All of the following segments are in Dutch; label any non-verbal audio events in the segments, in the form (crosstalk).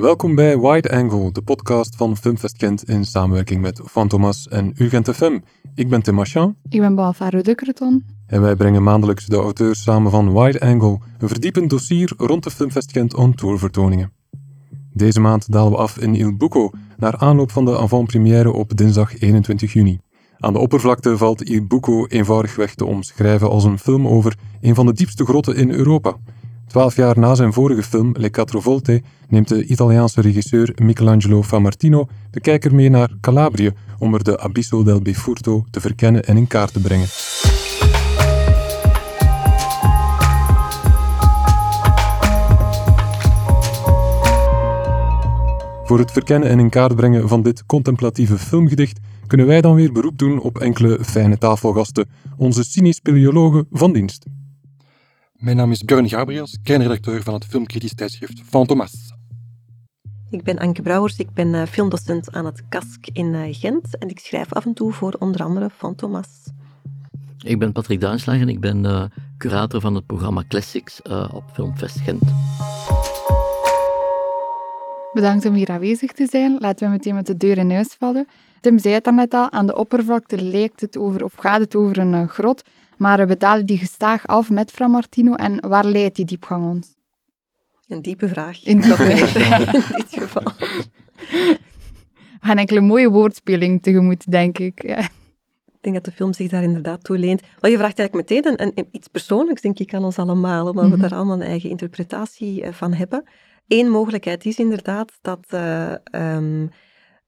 Welkom bij Wide Angle, de podcast van Filmfest Kent in samenwerking met Fantomas en UGent FM. Ik ben Tim Marchand. Ik ben Balfaro Dukkerton. En wij brengen maandelijks de auteurs samen van Wide Angle, een verdiepend dossier rond de Filmfest Kent on Tour vertoningen. Deze maand dalen we af in Il Buco, naar aanloop van de avant-première op dinsdag 21 juni. Aan de oppervlakte valt Il Buco eenvoudigweg te omschrijven als een film over een van de diepste grotten in Europa. Twaalf jaar na zijn vorige film Le Quattro Volte neemt de Italiaanse regisseur Michelangelo Famartino de kijker mee naar Calabrië om er de Abisso del Bifurto te verkennen en in kaart te brengen. Voor het verkennen en in kaart brengen van dit contemplatieve filmgedicht kunnen wij dan weer beroep doen op enkele fijne tafelgasten, onze cynisch-speleologen van dienst. Mijn naam is Björn Gabriels, kernredacteur van het filmkritisch tijdschrift Fantomas. Ik ben Anke Brouwers, ik ben uh, filmdocent aan het KASK in uh, Gent en ik schrijf af en toe voor onder andere Fantomas. Ik ben Patrick Duinslag en ik ben uh, curator van het programma Classics op Filmfest Gent. Bedankt om hier aanwezig te zijn. Laten we meteen met de deur in huis vallen. Tim zei het daarnet al, aan de oppervlakte lijkt het over, of gaat het over een grot, maar we dalen die gestaag af met Fra Martino en waar leidt die diepgang ons? Een diepe vraag. In, in dit geval. We gaan enkele mooie woordspeling tegemoet, denk ik. Ja. Ik denk dat de film zich daar inderdaad toe leent. Je vraagt eigenlijk meteen een, een, iets persoonlijks, denk ik, aan ons allemaal, omdat mm -hmm. we daar allemaal een eigen interpretatie van hebben. Eén mogelijkheid is inderdaad dat uh, um,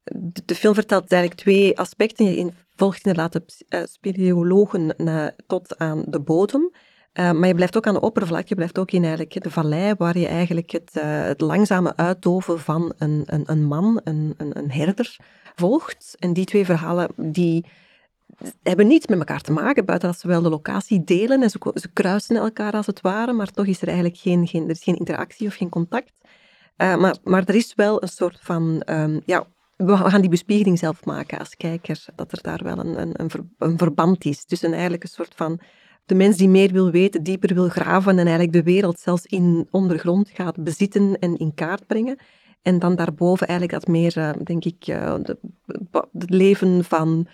de, de, film vertelt eigenlijk twee aspecten. Je volgt inderdaad de uh, speleologen uh, tot aan de bodem. Uh, maar je blijft ook aan de oppervlakte, je blijft ook in eigenlijk de vallei, waar je eigenlijk het, het langzame uitdoven van een, een, een man, een, een, een herder, volgt. En die twee verhalen, die hebben niets met elkaar te maken, buiten dat ze wel de locatie delen en ze, kruisen elkaar als het ware, maar toch is er eigenlijk geen, geen, er is geen interactie of geen contact. Maar, maar er is wel een soort van, um, ja, we gaan die bespiegeling zelf maken als kijker, dat er daar wel een, een, een, ver, een verband is tussen eigenlijk een soort van de mens die meer wil weten, dieper wil graven en eigenlijk de wereld zelfs in ondergrond gaat bezitten en in kaart brengen. En dan daarboven eigenlijk dat meer, uh, denk ik, uh, het leven van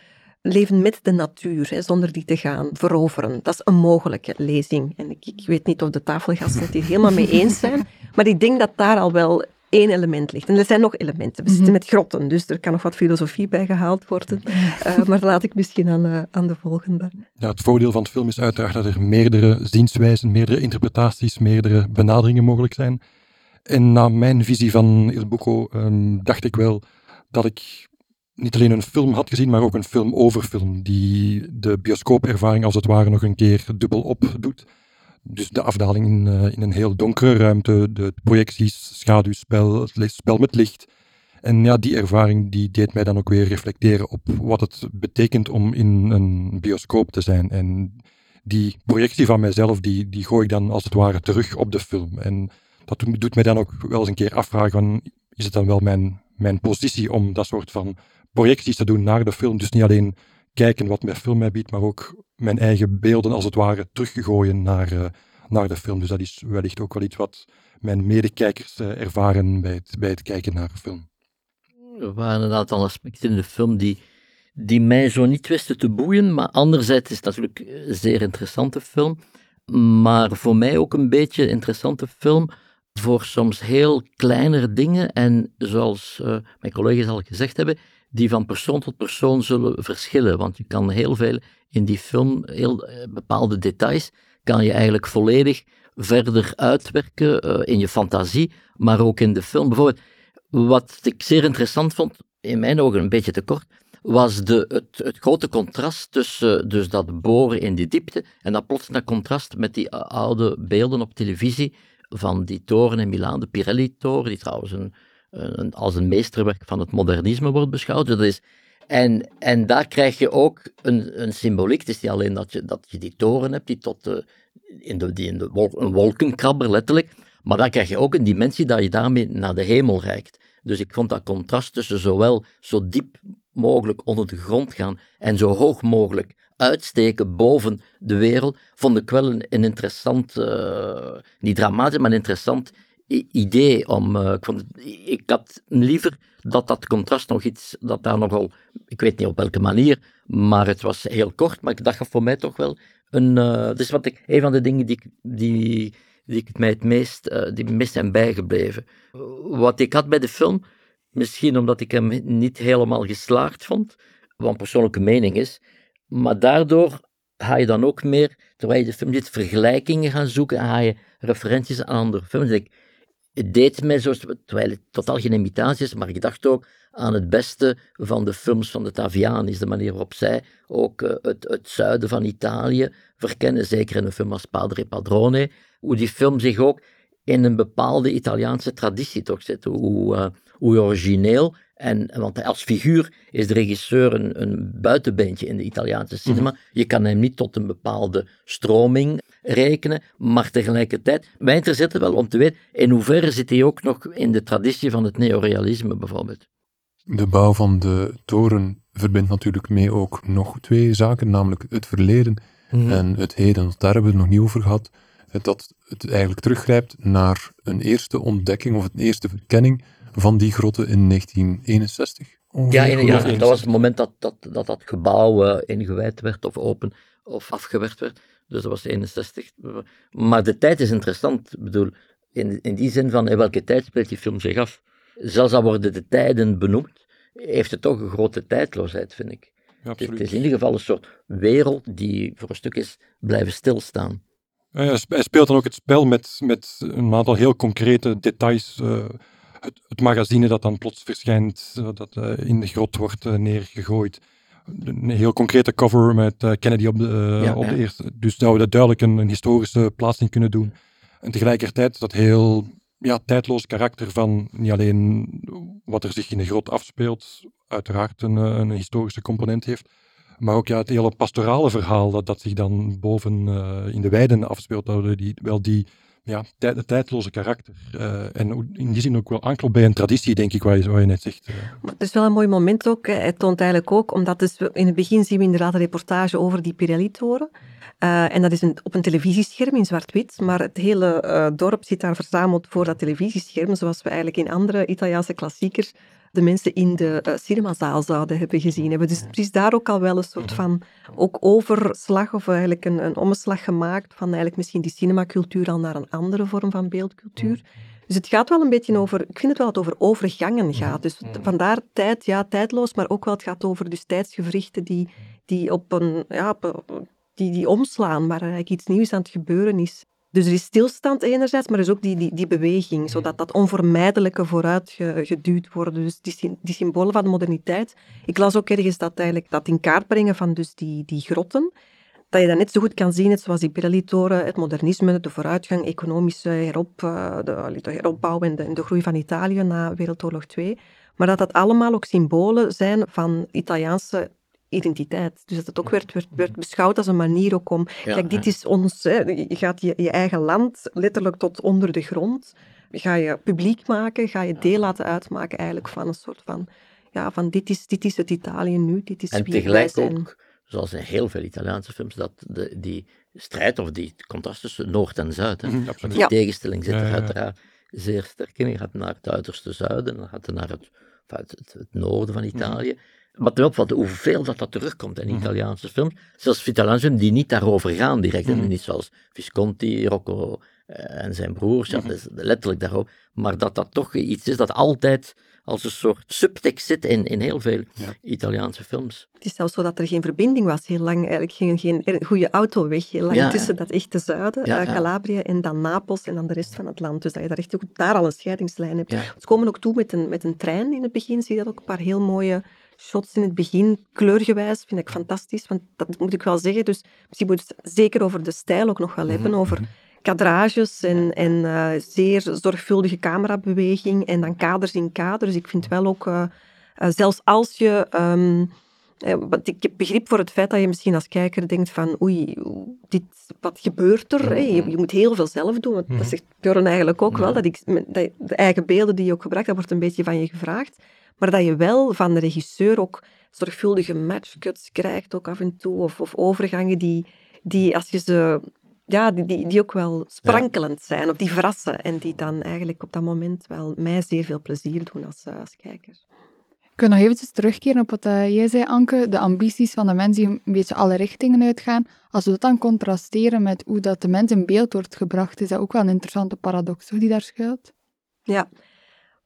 leven met de natuur, hè, zonder die te gaan veroveren. Dat is een mogelijke lezing. En ik, ik weet niet of de tafelgasten het hier helemaal mee eens zijn, (laughs) maar ik denk dat daar al wel één element ligt. En er zijn nog elementen. We zitten met grotten, dus er kan nog wat filosofie bij gehaald worden. Uh, maar laat ik misschien aan, uh, aan de volgende. Ja, het voordeel van de film is uiteraard dat er meerdere zienswijzen, meerdere interpretaties, meerdere benaderingen mogelijk zijn. En na mijn visie van Il Buco um, dacht ik wel dat ik niet alleen een film had gezien, maar ook een film over film, die de bioscoopervaring als het ware nog een keer dubbel op doet. Dus de afdaling in, uh, in een heel donkere ruimte, de projecties, schaduwspel, het spel met licht. En ja, die ervaring die deed mij dan ook weer reflecteren op wat het betekent om in een bioscoop te zijn. En die projectie van mijzelf, die, die gooi ik dan als het ware terug op de film. En dat doet mij dan ook wel eens een keer afvragen van, is het dan wel mijn, mijn positie om dat soort van projecties te doen naar de film. Dus niet alleen kijken wat mijn film mij biedt, maar ook mijn eigen beelden als het ware teruggooien naar, uh, naar de film. Dus dat is wellicht ook wel iets wat mijn medekijkers uh, ervaren bij het, bij het kijken naar film. Er waren een aantal aspecten in de film die, die mij zo niet wisten te boeien, maar anderzijds is het natuurlijk een zeer interessante film. Maar voor mij ook een beetje interessante film voor soms heel kleinere dingen. En zoals uh, mijn collega's al gezegd hebben, die van persoon tot persoon zullen verschillen. Want je kan heel veel in die film, heel bepaalde details, kan je eigenlijk volledig verder uitwerken uh, in je fantasie, maar ook in de film. Bijvoorbeeld, wat ik zeer interessant vond, in mijn ogen een beetje te kort, was de, het, grote contrast tussen dus dat boren in die diepte en dat plots dat contrast met die oude beelden op televisie van die toren in Milaan, de Pirelli-toren, die trouwens een, een, als een meesterwerk van het modernisme wordt beschouwd. Dat is, en, en daar krijg je ook een, een symboliek. Het is niet alleen dat je, dat je die toren hebt, die tot de, in de, die in de een wolkenkrabber letterlijk, maar dan krijg je ook een dimensie dat je daarmee naar de hemel reikt. Dus ik vond dat contrast tussen zowel zo diep mogelijk onder de grond gaan en zo hoog mogelijk uitsteken boven de wereld, vond ik wel een, interessant, uh, niet dramatisch, maar een interessant idee om. ik, vond ik had liever dat dat contrast nog iets, dat daar nogal, ik weet niet op welke manier, maar het was heel kort, maar ik dacht voor mij toch wel een, uh, dus wat ik, een van de dingen die, die, die ik mij het meest, uh, die meest zijn bijgebleven. Wat ik had bij de film, misschien omdat ik hem niet helemaal geslaagd vond, wat persoonlijke mening is, maar daardoor ga je dan ook meer, terwijl je de film ziet, vergelijkingen gaan zoeken, ga je referenties aan andere films. Ik, het deed mij zo, terwijl het totaal geen imitatie is, maar ik dacht ook aan het beste van de films van de Tavianis, de manier waarop zij ook uh, het, het, zuiden van Italië verkennen, zeker in een film als Padre Padrone, hoe die film zich ook in een bepaalde Italiaanse traditie toch zit, hoe, uh, hoe origineel en, want als figuur is de regisseur een, een buitenbeentje in de Italiaanse cinema. Mhm. Je kan hem niet tot een bepaalde stroming rekenen, maar tegelijkertijd, wij interesseren wel om te weten, in hoeverre zit hij ook nog in de traditie van het neorealisme bijvoorbeeld. De bouw van de toren verbindt natuurlijk mee ook nog twee zaken, namelijk het verleden mhm. en het heden. Daar hebben we het nog niet over gehad. Dat het eigenlijk teruggrijpt naar een eerste ontdekking of een eerste verkenning van die grotten in 1961. Ja, ja, dat was het moment dat dat, dat, dat gebouw uh, ingewijd werd of open of afgewerkt werd. Dus dat was 61. Maar de tijd is interessant. Ik bedoel, in, in die zin van in welke tijd speelt die film zich af. Zelfs al worden de tijden benoemd, heeft het toch een grote tijdloosheid, vind ik. Ja, het is in ieder geval een soort wereld die voor een stuk is blijven stilstaan. hij speelt dan ook het spel met, met een aantal heel concrete details. Uh, het, het, magazine dat dan plots verschijnt, uh, dat uh, in de grot wordt neergegooid. Een heel concrete cover met Kennedy op de, ja, op ja. de eerste. Dus dat we dat duidelijk een, een historische plaatsing kunnen doen. En tegelijkertijd dat heel ja, tijdloos karakter van niet alleen wat er zich in de grot afspeelt, uiteraard een, eh, een historische component heeft, maar ook ja, het hele pastorale verhaal dat, dat zich dan boven uh, in de weiden afspeelt, dat die, wel die ja, tijd, tijdloze karakter. Uh, en in die zin ook wel aanklopt bij een traditie, denk ik, wat je, je net zegt. Maar het is wel een mooi moment ook. Het toont eigenlijk ook, omdat dus in het begin zien we inderdaad een reportage over die Pirelli-toren. Uh, en dat is een, op een televisiescherm in zwart-wit, maar het hele dorp zit daar verzameld voor dat televisiescherm, zoals we eigenlijk in andere Italiaanse klassiekers de mensen in de uh, cinemazaal zouden hebben gezien hebben. Dus er is daar ook al wel een soort van ook overslag of eigenlijk een, een omslag gemaakt van eigenlijk misschien die cinemacultuur al naar een andere vorm van beeldcultuur. Dus het gaat wel een beetje over, ik vind het wel dat het over overgangen gaat. Dus vandaar tijd, ja, tijdloos, maar ook wel het gaat over dus tijdsgevrichten die, die op een, ja, op, die, die omslaan, waar eigenlijk iets nieuws aan het gebeuren is. Dus er is stilstand enerzijds, maar er is ook die, die, die beweging, zodat dat onvermijdelijke vooruit geduwd wordt. Dus die, die symbolen van de moderniteit. Ik las ook ergens dat eigenlijk dat in kaart brengen van dus die, die grotten, dat je dat net zo goed kan zien, net zoals die Pirelli-toren, het modernisme, de vooruitgang, economische herop, eh, de, de heropbouw en de, en de groei van Italië na Wereldoorlog II. Maar dat dat allemaal ook symbolen zijn van Italiaanse identiteit. Dus dat het ook werd, werd, werd beschouwd als een manier ook om... kijk, dit is ons... Hè, je gaat je, je eigen land letterlijk tot onder de grond. Ga je publiek maken, ga je deel laten uitmaken eigenlijk van een soort van... Ja, van dit is, dit is het Italië nu, dit is en wie tegelijk zijn. ook, zoals in heel veel Italiaanse films, dat de, die strijd of die contrast tussen Noord en Zuid, hè, mm, die ja. tegenstelling zit er uiteraard zeer sterk in. Je gaat naar het uiterste zuiden, dan gaat je naar het, het, het, noorden van mhm. Italië. Wat mij opvalt, hoeveel dat, dat terugkomt in mhm. Italiaanse films. Zelfs films die niet daarover gaan direct. Mm Niet zoals Visconti, Rocco eh, en zijn broers. Ja, mm letterlijk daarover. Maar dat dat toch iets is dat altijd als een soort subtekst zit in, in heel veel Italiaanse films. Het is zelfs zo dat er geen verbinding was, heel lang, eigenlijk geen, geen goede autoweg, heel lang tussen dat echte zuiden, uh, Calabria, en dan Napels en dan de rest van het land. Dus dat je daar echt ook daar al een scheidingslijn hebt. Ze komen ook toe met een, met een trein in het begin, zie je dat ook, een paar heel mooie shots in het begin, kleurgewijs, vind ik fantastisch. Want dat moet ik wel zeggen. Dus misschien moet het zeker over de stijl ook nog wel hebben. Mhm, over mhm. Kadrages en, en uh, zeer zorgvuldige camerabeweging. En dan kaders in kaders. Dus ik vind wel ook, uh, uh, zelfs als je... Um, ik heb begrip voor het feit dat je misschien als kijker denkt van oei, dit, wat gebeurt er? Je, je, moet heel veel zelf doen. Dat mhm. zegt Björn eigenlijk ook wel. Dat ik, dat de eigen beelden die je ook gebruikt, dat wordt een beetje van je gevraagd maar dat je wel van de regisseur ook zorgvuldige matchcuts krijgt, ook af en toe, of, of overgangen die, die, als je ze ja, die, die, die ook wel sprankelend zijn, of die verrassen en die dan eigenlijk op dat moment wel mij zeer veel plezier doen als, eh, als kijker. Ik wil nog eventjes terugkeren op wat uh, jij zei, Anke. De ambities van de mens die een beetje alle richtingen uitgaan. Als we dat dan contrasteren met hoe dat de mens in beeld wordt gebracht, is dat ook wel een interessante paradox die daar schuilt. Ja,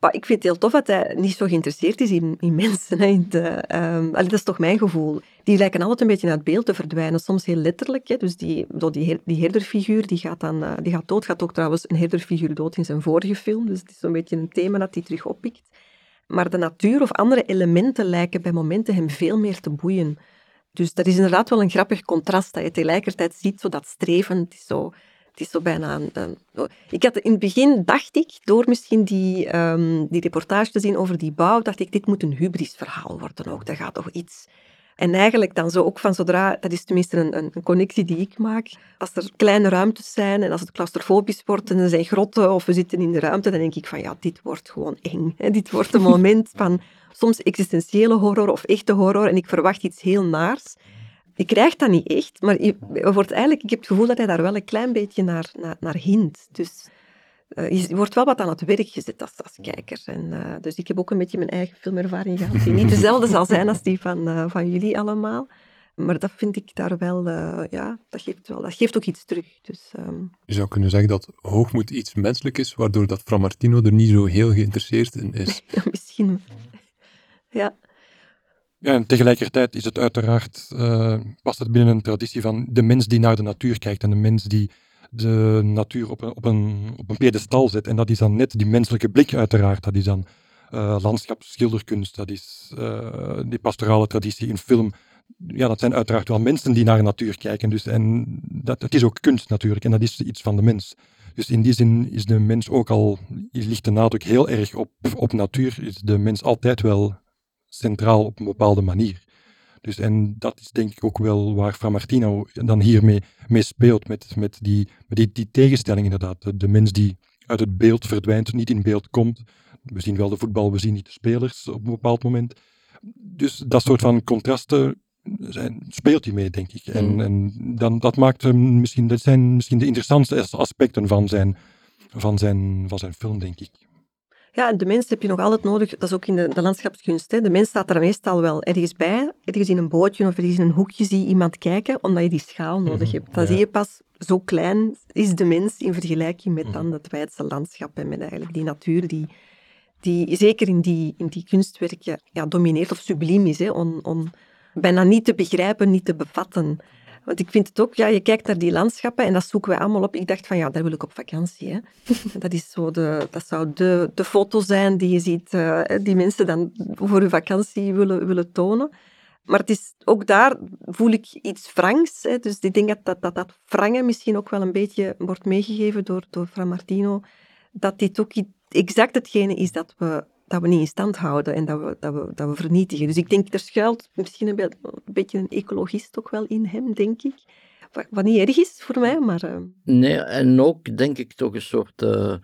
maar ik vind het heel tof dat hij niet zo geïnteresseerd is in, in mensen. Hè, in de, um, dat is toch mijn gevoel. Die lijken altijd een beetje naar het beeld te verdwijnen, soms heel letterlijk. Hè. Dus die, die, die herderfiguur die gaat dan uh, die gaat dood. Gaat ook trouwens een herderfiguur dood in zijn vorige film. Dus het is zo'n beetje een thema dat hij terug oppikt. Maar de natuur of andere elementen lijken bij momenten hem veel meer te boeien. Dus dat is inderdaad wel een grappig contrast, dat je tegelijkertijd ziet, zo dat streven, het is zo, het is zo bijna... Een, ik had in het begin, dacht ik, door misschien die, um, die reportage te zien over die bouw, dacht ik, dit moet een hubris-verhaal worden ook. Dat gaat toch iets en eigenlijk dan zo ook van zodra, dat is tenminste een, een, connectie die ik maak, als er kleine ruimtes zijn en als het claustrofobisch wordt en er zijn grotten of we zitten in de ruimte, dan denk ik van ja, dit wordt gewoon eng. Hè. Dit wordt een moment (laughs) van soms existentiële horror of echte horror en ik verwacht iets heel naars. Ik krijg dat niet echt, maar je, wordt eigenlijk, ik heb het gevoel dat hij daar wel een klein beetje naar, naar, naar hint. Dus uh, je wordt wel wat aan het werk gezet als, als kijker. En, uh, dus ik heb ook een beetje mijn eigen filmervaring gehad, die niet (laughs) dezelfde zal zijn als die van, uh, van jullie allemaal. Maar dat vind ik daar wel, ja, dat geeft, wel, dat geeft ook iets terug. Dus, um... Je zou kunnen zeggen dat hoogmoed iets menselijk is, waardoor dat Fra Martino er niet zo heel geïnteresseerd in is. (laughs) ja, misschien. Ja. Ja, en tegelijkertijd is het uiteraard, past het binnen een traditie van de mens die naar de natuur kijkt en de mens die de natuur op een, op, een, op een pedestal zet. En dat is dan net die menselijke blik uiteraard. Dat is dan uh, landschapsschilderkunst, dat is uh, die pastorale traditie in film. Ja, dat zijn uiteraard wel mensen die naar natuur kijken. Dus, en dat, het is ook kunst natuurlijk, en dat is iets van de mens. Dus in die zin is de mens ook al, ligt de nadruk heel erg op, op natuur, is de mens altijd wel centraal op een bepaalde manier. Dus, en dat is denk ik ook wel waar Fra Martino dan hiermee mee speelt, met, met, die, met die, die tegenstelling inderdaad. De, de, mens die uit het beeld verdwijnt, niet in beeld komt. We zien wel de voetbal, we zien niet de spelers op een bepaald moment. Dus dat soort van contrasten zijn, speelt hij mee, denk ik. En, mm. en dan, dat, maakt hem misschien, dat zijn misschien de interessantste aspecten van zijn, van zijn, van zijn film, denk ik. Ja, en de mens heb je nog altijd nodig, dat is ook in de, de landschapskunst. Hè. De mens staat er meestal wel ergens bij, ergens in een bootje of ergens in een hoekje zie je iemand kijken, omdat je die schaal nodig mhm, hebt. Dan zie je pas, zo klein is de mens in vergelijking met dan mhm. het wijdse landschap en met eigenlijk die natuur die, die zeker in die, in die kunstwerken ja, domineert of subliem is. Hè, on, on, bijna niet te begrijpen, niet te bevatten. Want ik vind het ook, ja, je kijkt naar die landschappen en dat zoeken wij allemaal op. Ik dacht van, ja, daar wil ik op vakantie. Hè. (laughs) Dat, is zo de, dat zou de, de foto zijn die je ziet, uh, die mensen dan voor hun vakantie willen, willen tonen. Maar het is, ook daar voel ik iets Franks. Hè. Dus ik denk dat dat, dat dat misschien ook wel een beetje wordt meegegeven door, door Fra Martino. Dat dit ook exact hetgene is dat we dat we niet in stand houden en dat we, dat we, dat we vernietigen. Dus ik denk, er schuilt misschien een, be een beetje een ecologist ook wel in hem, denk ik. Wat niet erg is voor mij, maar... Uh... Nee, en ook denk ik toch een soort... Uh,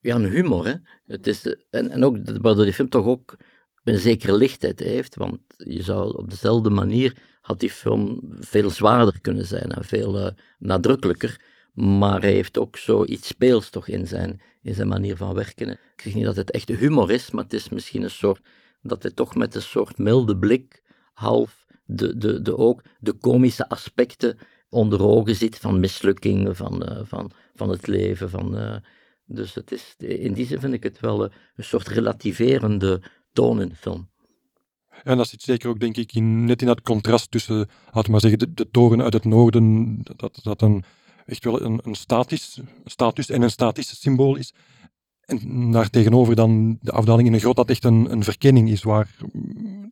ja, een humor, hè. Het is, en, en ook, waardoor die film toch ook een zekere lichtheid heeft, want je zou op dezelfde manier had die film veel zwaarder kunnen zijn en veel uh, nadrukkelijker. Maar hij heeft ook zoiets speels toch in zijn, in zijn manier van werken. Ik zeg niet dat het echt humor is, maar het is misschien een soort, dat hij toch met een soort milde blik half de, de, de, ook de komische aspecten onder ogen ziet van mislukkingen, van, uh, van, van het leven. Van, uh, dus het is, in die zin vind ik het wel een soort relativerende toon in de film. En dat zit zeker ook, denk ik, in, net in dat contrast tussen, laten we maar zeggen, de, de toren uit het noorden, dat, dat een echt wel een, statisch, status en een statisch symbool is. En daar tegenover dan de afdaling in een grot, dat echt een, een verkenning is, waar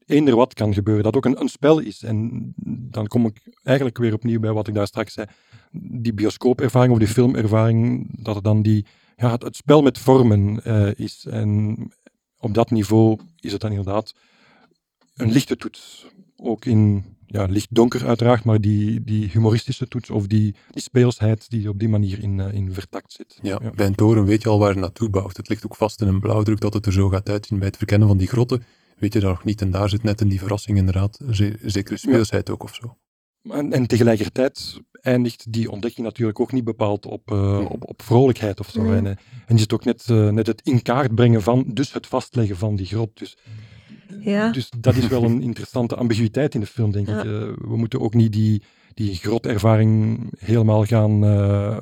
eender wat kan gebeuren, dat ook een, een spel is. En dan kom ik eigenlijk weer opnieuw bij wat ik daar straks zei. Die bioscoopervaring of die filmervaring, dat het dan die, ja, het, spel met vormen uh, is. En op dat niveau is het dan inderdaad een lichte toets. Ook in ja, licht donker uiteraard, maar die, die humoristische toets of die, die speelsheid die op die manier in, uh, in vertakt zit. Ja, bij een toren weet je al waar het naartoe bouwt. Het ligt ook vast in een blauwdruk dat het er zo gaat uitzien. Bij het verkennen van die grotten weet je dat nog niet. En daar zit net in die verrassing inderdaad een zekere speelsheid ook of zo. En, en tegelijkertijd eindigt die ontdekking natuurlijk ook niet bepaald op, uh, op, op vrolijkheid of zo. Nee. En, uh, en is het ook net, uh, net het in kaart brengen van, dus het vastleggen van die grot. Dus, ja. dus dat is wel een (laughs) interessante ambiguïteit in de film, denk Ja. ik. Uh, we moeten ook niet die, die grotervaring helemaal gaan uh,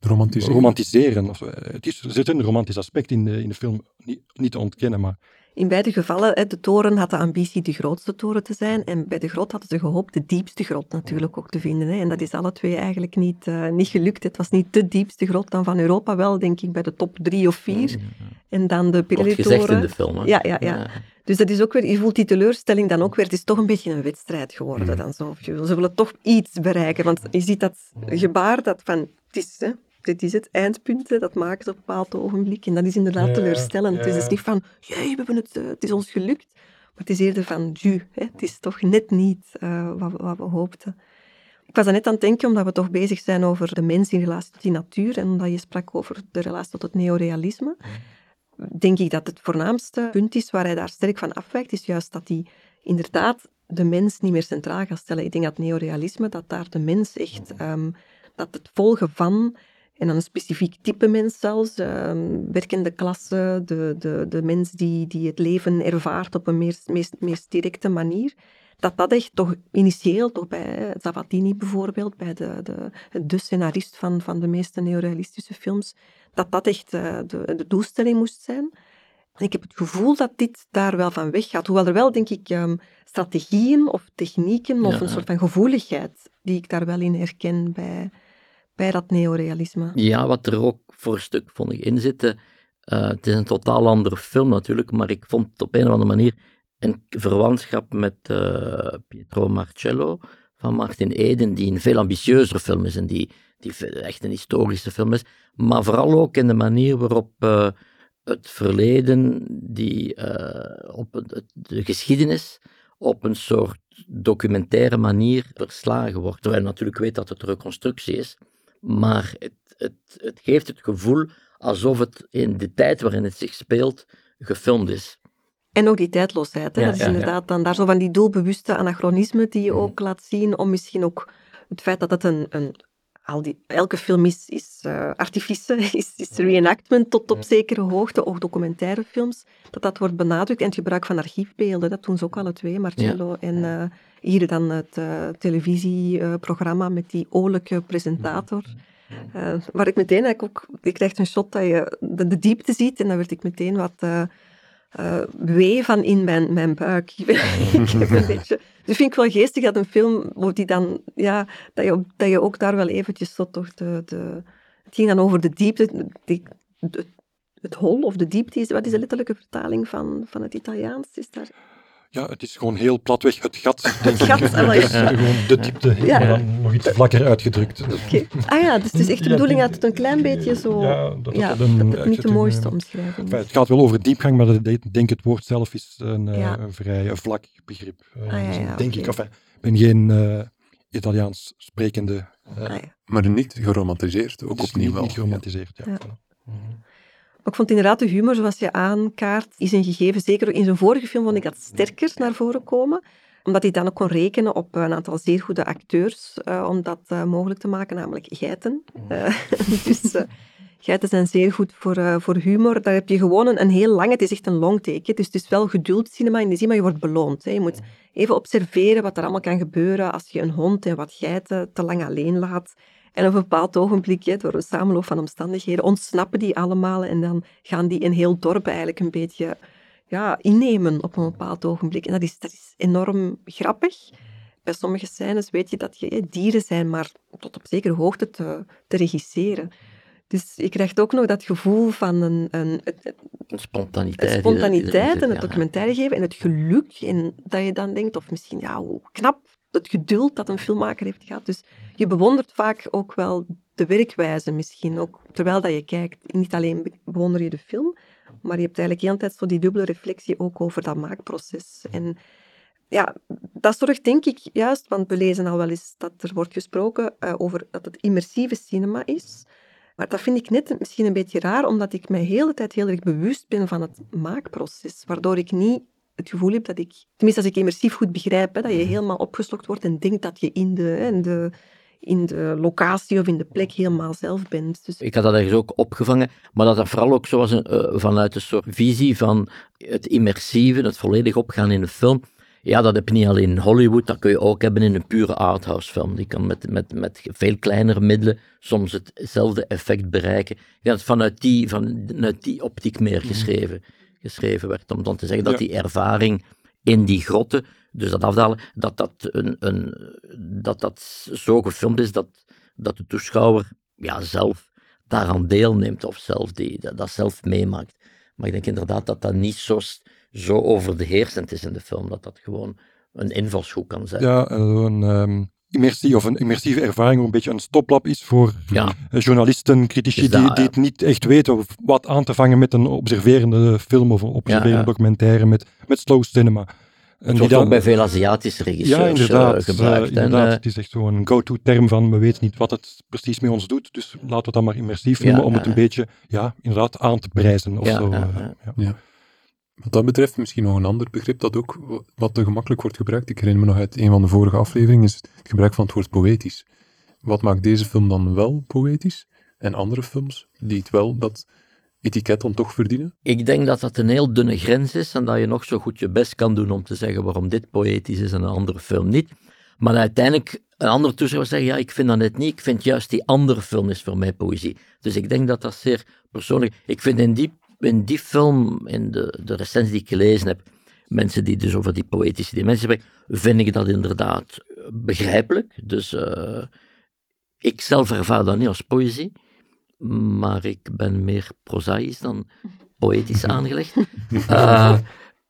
romantiseren. romantiseren of zo. Het is, er zit een romantisch aspect in de, in de film, niet, niet te ontkennen, maar In beide gevallen, hè, de toren had de ambitie de grootste toren te zijn. En bij de grot hadden ze gehoopt de diepste grot natuurlijk ook te vinden. Hè. En dat is alle twee eigenlijk niet, uh, niet gelukt. Het was niet de diepste grot dan van Europa, wel denk ik bij de top drie of vier. En dan de Wordt gezegd in Pirelli-toren. de film. Hè? Ja, ja, ja. Dus dat is ook weer, je voelt die teleurstelling dan ook weer. Het is toch een beetje een wedstrijd geworden. Mhm. Dan zo. Ze willen toch iets bereiken. Want je ziet dat gebaar dat van, het is, hè, dit is het eindpunt, hè, dat maken ze op een bepaald ogenblik. En dat is inderdaad Ja, teleurstellend. ja, Dus het is niet van, jee, we hebben het, eh, het is ons gelukt. Maar het is eerder van, ju, hè, het is toch net niet eh, wat, we- wat we hoopten. Ik was er net aan het denken, omdat we toch bezig zijn over de mens in relatie tot die natuur en omdat je sprak over de relatie tot het neorealisme, denk ik dat het voornaamste punt is waar hij daar sterk van afwijkt, is juist dat hij inderdaad de mens niet meer centraal gaat stellen. Ik denk dat neorealisme, dat daar de mens echt, ehm, dat het volgen van, en dan een specifiek type mens zelfs, ehm, werkende klasse, de, de, de mens die, die het leven ervaart op een meest, meest, meest directe manier, dat dat echt toch initieel, toch bij eh, Sabatini bijvoorbeeld, bij de, de, de scenarist van, van de meeste neorealistische films, dat dat echt eh, de, de doelstelling moest zijn. En ik heb het gevoel dat dit daar wel van weggaat. Hoewel er wel, denk ik, ehm, strategieën of technieken of Ja. een soort van gevoeligheid die ik daar wel in herken bij, bij dat neorealisme. Ja, wat er ook voor een stuk vond ik in zitten. eh, het is een totaal andere film natuurlijk, maar ik vond het op een of andere manier een verwantschap met eh, Pietro Marcello van Martin Eden, die een veel ambitieuzere film is en die, die echt een historische film is. Maar vooral ook in de manier waarop eh, het verleden, die, eh, op de geschiedenis, op een soort documentaire manier verslagen wordt. Terwijl je natuurlijk weet dat het reconstructie is. Maar het, het, het geeft het gevoel alsof het in de tijd waarin het zich speelt gefilmd is. En ook die tijdloosheid. Hè? Ja, dat is ja, inderdaad dan daar zo van die doelbewuste anachronisme die je ook laat zien, om misschien ook het feit dat het een... een al die, elke film is, is eh, artifice, (laughs) is, is reenactment tot op zekere hoogte, ook documentaire films, dat dat wordt benadrukt. En het gebruik van archiefbeelden, dat doen ze ook alle twee, Marcello en eh, hier dan het eh, televisieprogramma met die oorlijke presentator. Waar ik meteen eigenlijk ook, je krijgt een shot dat je de, de diepte ziet en dan werd ik meteen wat eh, wee van in mijn, mijn buik. (laughs) ik heb een beetje, dus vind ik wel geestig dat een film, die dan, ja, dat je, dat je ook daar wel eventjes zo toch de, de, het ging dan over de diepte, die, de- het hol of de diepte, wat is de letterlijke vertaling van, van het Italiaans? Is daar... ja, het is gewoon heel platweg het gat, denk ik. gat, ah, Dus, eh, gewoon de diepte, Ja. maar dan nog iets vlakker uitgedrukt. Oké. Ah ja, dus het is echt de bedoeling dat het een klein beetje zo... Ja, dat het ja, een- dat het niet de mooiste eh, omschrijving is. het gaat wel over diepgang, maar ik denk het woord zelf is een, eh, een vrij een vlak begrip. Eh, Ah, ja, dus ja, denk ik. Enfin, ik ben geen eh, Italiaans sprekende. eh, Ah, ja. Maar niet geromantiseerd, ook het is opnieuw niet, wel. niet geromantiseerd. Ja. Ja. voilà. Maar ik vond inderdaad de humor, zoals je aankaart, is een gegeven. Zeker in zijn vorige film vond ik dat sterker naar voren komen. Omdat hij dan ook kon rekenen op een aantal zeer goede acteurs eh, om dat eh, mogelijk te maken, namelijk geiten. Eh, (laughs) dus eh, geiten zijn zeer goed voor, eh, voor humor. Daar heb je gewoon een, een heel lange, het is echt een long take. Dus het is wel geduldscinema in de zin, maar je wordt beloond. Hè. Je moet even observeren wat er allemaal kan gebeuren als je een hond en wat geiten te lang alleen laat. En op een bepaald ogenblik, door een samenloop van omstandigheden, ontsnappen die allemaal en dan gaan die een heel dorp eigenlijk een beetje ja, innemen op een bepaald ogenblik. En dat is, dat is enorm grappig. Bij sommige scènes weet je dat je dieren zijn, maar tot op zekere hoogte te, te regisseren. Dus je krijgt ook nog dat gevoel van een, een, het- Een spontaniteit. spontaniteit en het documentaire geven en het geluk. En dat je dan denkt, of misschien, ja, hoe knap het geduld dat een filmmaker heeft gehad. Dus je bewondert vaak ook wel de werkwijze misschien, ook terwijl dat je kijkt. Niet alleen be- bewonder je de film, maar je hebt eigenlijk de hele tijd zo die dubbele reflectie ook over dat maakproces. En ja, dat zorgt denk ik juist, want we lezen al wel eens dat er wordt gesproken eh, over dat het immersieve cinema is. Maar dat vind ik net misschien een beetje raar, omdat ik mij de hele tijd heel erg bewust ben van het maakproces, waardoor ik niet het gevoel heb dat ik, tenminste als ik immersief goed begrijp, hè, dat je helemaal opgeslokt wordt en denkt dat je in de, in de, in de locatie of in de plek helemaal zelf bent. Dus Ik had dat ergens ook opgevangen, maar dat dat vooral ook zo was een, eh, vanuit een soort visie van het immersieve, het volledig opgaan in een film. Ja, dat heb je niet alleen in Hollywood, dat kun je ook hebben in een pure arthouse film. Die kan met, met, met veel kleinere middelen soms hetzelfde effect bereiken. Ja, dat vanuit die, vanuit die optiek meer geschreven, geschreven werd. Om dan te zeggen dat Ja. die ervaring in die grotten, dus dat afdalen, dat dat, een, een, dat, dat zo gefilmd is dat, dat de toeschouwer ja, zelf daaraan deelneemt of zelf die, dat, dat zelf meemaakt. Maar ik denk inderdaad dat dat niet zo, zo overheersend is in de film, dat dat gewoon een invalshoek kan zijn. Ja, eh, een ehm, immersie of een immersieve ervaring, ook een beetje een stoplap is voor Ja. eh, journalisten, critici, dat, die, het niet echt weten of wat aan te vangen met een observerende film of een observerende ja. documentaire met, met slow cinema. En Het wordt ook bij veel Aziatische regisseurs ja, eh, inderdaad. eh, gebruikt. Inderdaad. het is echt zo'n go-to-term van we weten niet wat het precies met ons doet, dus laten we het dan maar immersief Ja, noemen om het een beetje ja, inderdaad aan te prijzen. Of Ja, zo. ja. Wat dat betreft misschien nog een ander begrip dat ook wat te gemakkelijk wordt gebruikt. Ik herinner me nog uit een van de vorige afleveringen, is het gebruik van het woord poëtisch. Wat maakt deze film dan wel poëtisch? En andere films die het wel dat etiket dan toch verdienen? Ik denk dat dat een heel dunne grens is en dat je nog zo goed je best kan doen om te zeggen waarom dit poëtisch is en een andere film niet. Maar uiteindelijk een andere toeschouwer zeggen, ja, ik vind dat net niet, ik vind juist die andere film is voor mij poëzie. Dus ik denk dat dat zeer persoonlijk... Ik vind in die, in die film, in de, de recensie die ik gelezen heb, mensen die dus over die poëtische dimensie spreken, vind ik dat inderdaad begrijpelijk. Dus eh, ik zelf ervaar dat niet als poëzie, maar ik ben meer prozaïs dan poëtisch (laughs) aangelegd. Eh,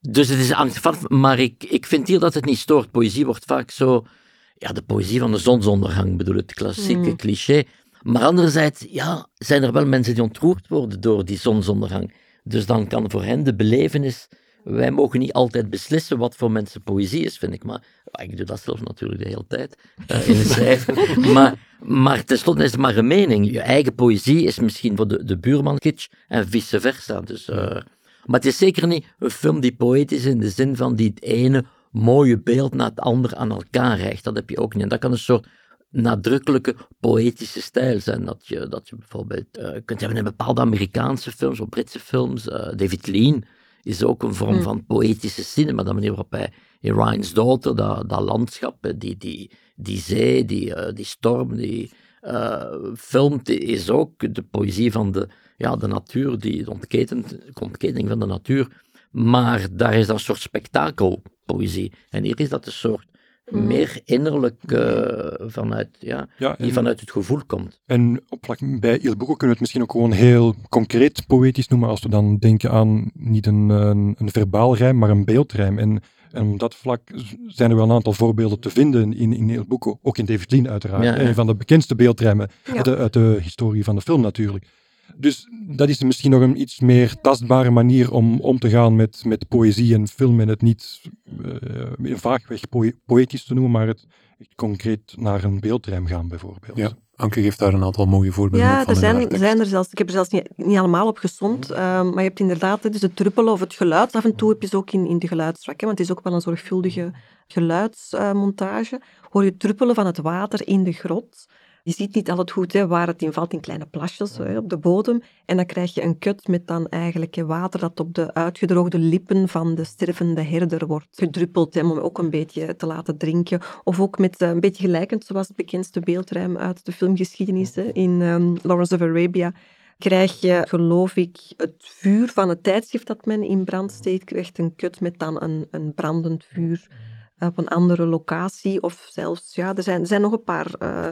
dus het is van, maar ik, ik vind hier dat het niet stoort. Poëzie wordt vaak zo, ja, de poëzie van de zonsondergang bedoel het klassieke Mm. cliché. Maar anderzijds, ja, zijn er wel mensen die ontroerd worden door die zonsondergang. Dus dan kan voor hen de belevenis, wij mogen niet altijd beslissen wat voor mensen poëzie is, vind ik. Maar ik doe dat zelf natuurlijk de hele tijd eh, in het (laughs) schrijven. maar, maar tenslotte is het maar een mening. Je eigen poëzie is misschien voor de, de buurman kitsch en vice versa. Dus, eh, maar het is zeker niet een film die poëtisch is in de zin van die het ene mooie beeld na het andere aan elkaar rijgt. Dat heb je ook niet. En dat kan een soort nadrukkelijke poëtische stijl zijn. Dat je, dat je bijvoorbeeld eh, kunt hebben in bepaalde Amerikaanse films of Britse films. eh, David Lean is ook een vorm Hmm. van poëtische cinema. De manier waarop hij in Ryan's Daughter, dat, dat landschap, eh, die, die, die zee, die, die storm, die filmt, is ook de poëzie van de, ja, de natuur, die de ontketening van de natuur. Maar daar is dan een soort spektakelpoëzie. En hier is dat een soort Mhm. meer innerlijk eh, vanuit, ja, Ja, die vanuit het gevoel komt. En op vlak bij Il Bucco kunnen we het misschien ook gewoon heel concreet poëtisch noemen, als we dan denken aan niet een, een, een verbaal rijm, maar een beeldrijm. En, en op dat vlak zijn er wel een aantal voorbeelden te vinden in, in Il Bucco, ook in David Lean uiteraard. Ja, ja. Een van de bekendste beeldrijmen Ja. uit, de, uit de historie van de film natuurlijk. Dus dat is misschien nog een iets meer tastbare manier om om te gaan met, met poëzie en film en het niet uh, vaagweg poë poëtisch te noemen, maar het echt concreet naar een beeldrijm gaan bijvoorbeeld. Ja, Anke geeft daar een aantal mooie voorbeelden Ja, van er in haar zijn, er zelfs, ik heb er zelfs niet, niet allemaal op gesomd, ehm, maar je hebt inderdaad dus het druppelen of het geluid. Af en toe heb je ze ook in, in de geluidstrak, hè, want het is ook wel een zorgvuldige geluidsmontage. hoor je druppelen van het water in de grot. Je ziet niet altijd goed hè, waar het in valt, in kleine plasjes hè, op de bodem. En dan krijg je een kut met dan eigenlijk water dat op de uitgedroogde lippen van de stervende herder wordt gedruppeld, hè, om hem ook een beetje te laten drinken. Of ook met uh, een beetje gelijkend, zoals het bekendste beeldruim uit de filmgeschiedenis hè, in um, Lawrence of Arabia krijg je, geloof ik, het vuur van het tijdschrift dat men in brand steekt, krijgt een kut met dan een, een brandend vuur op een andere locatie. Of zelfs, ja, er zijn, er zijn nog een paar... Uh,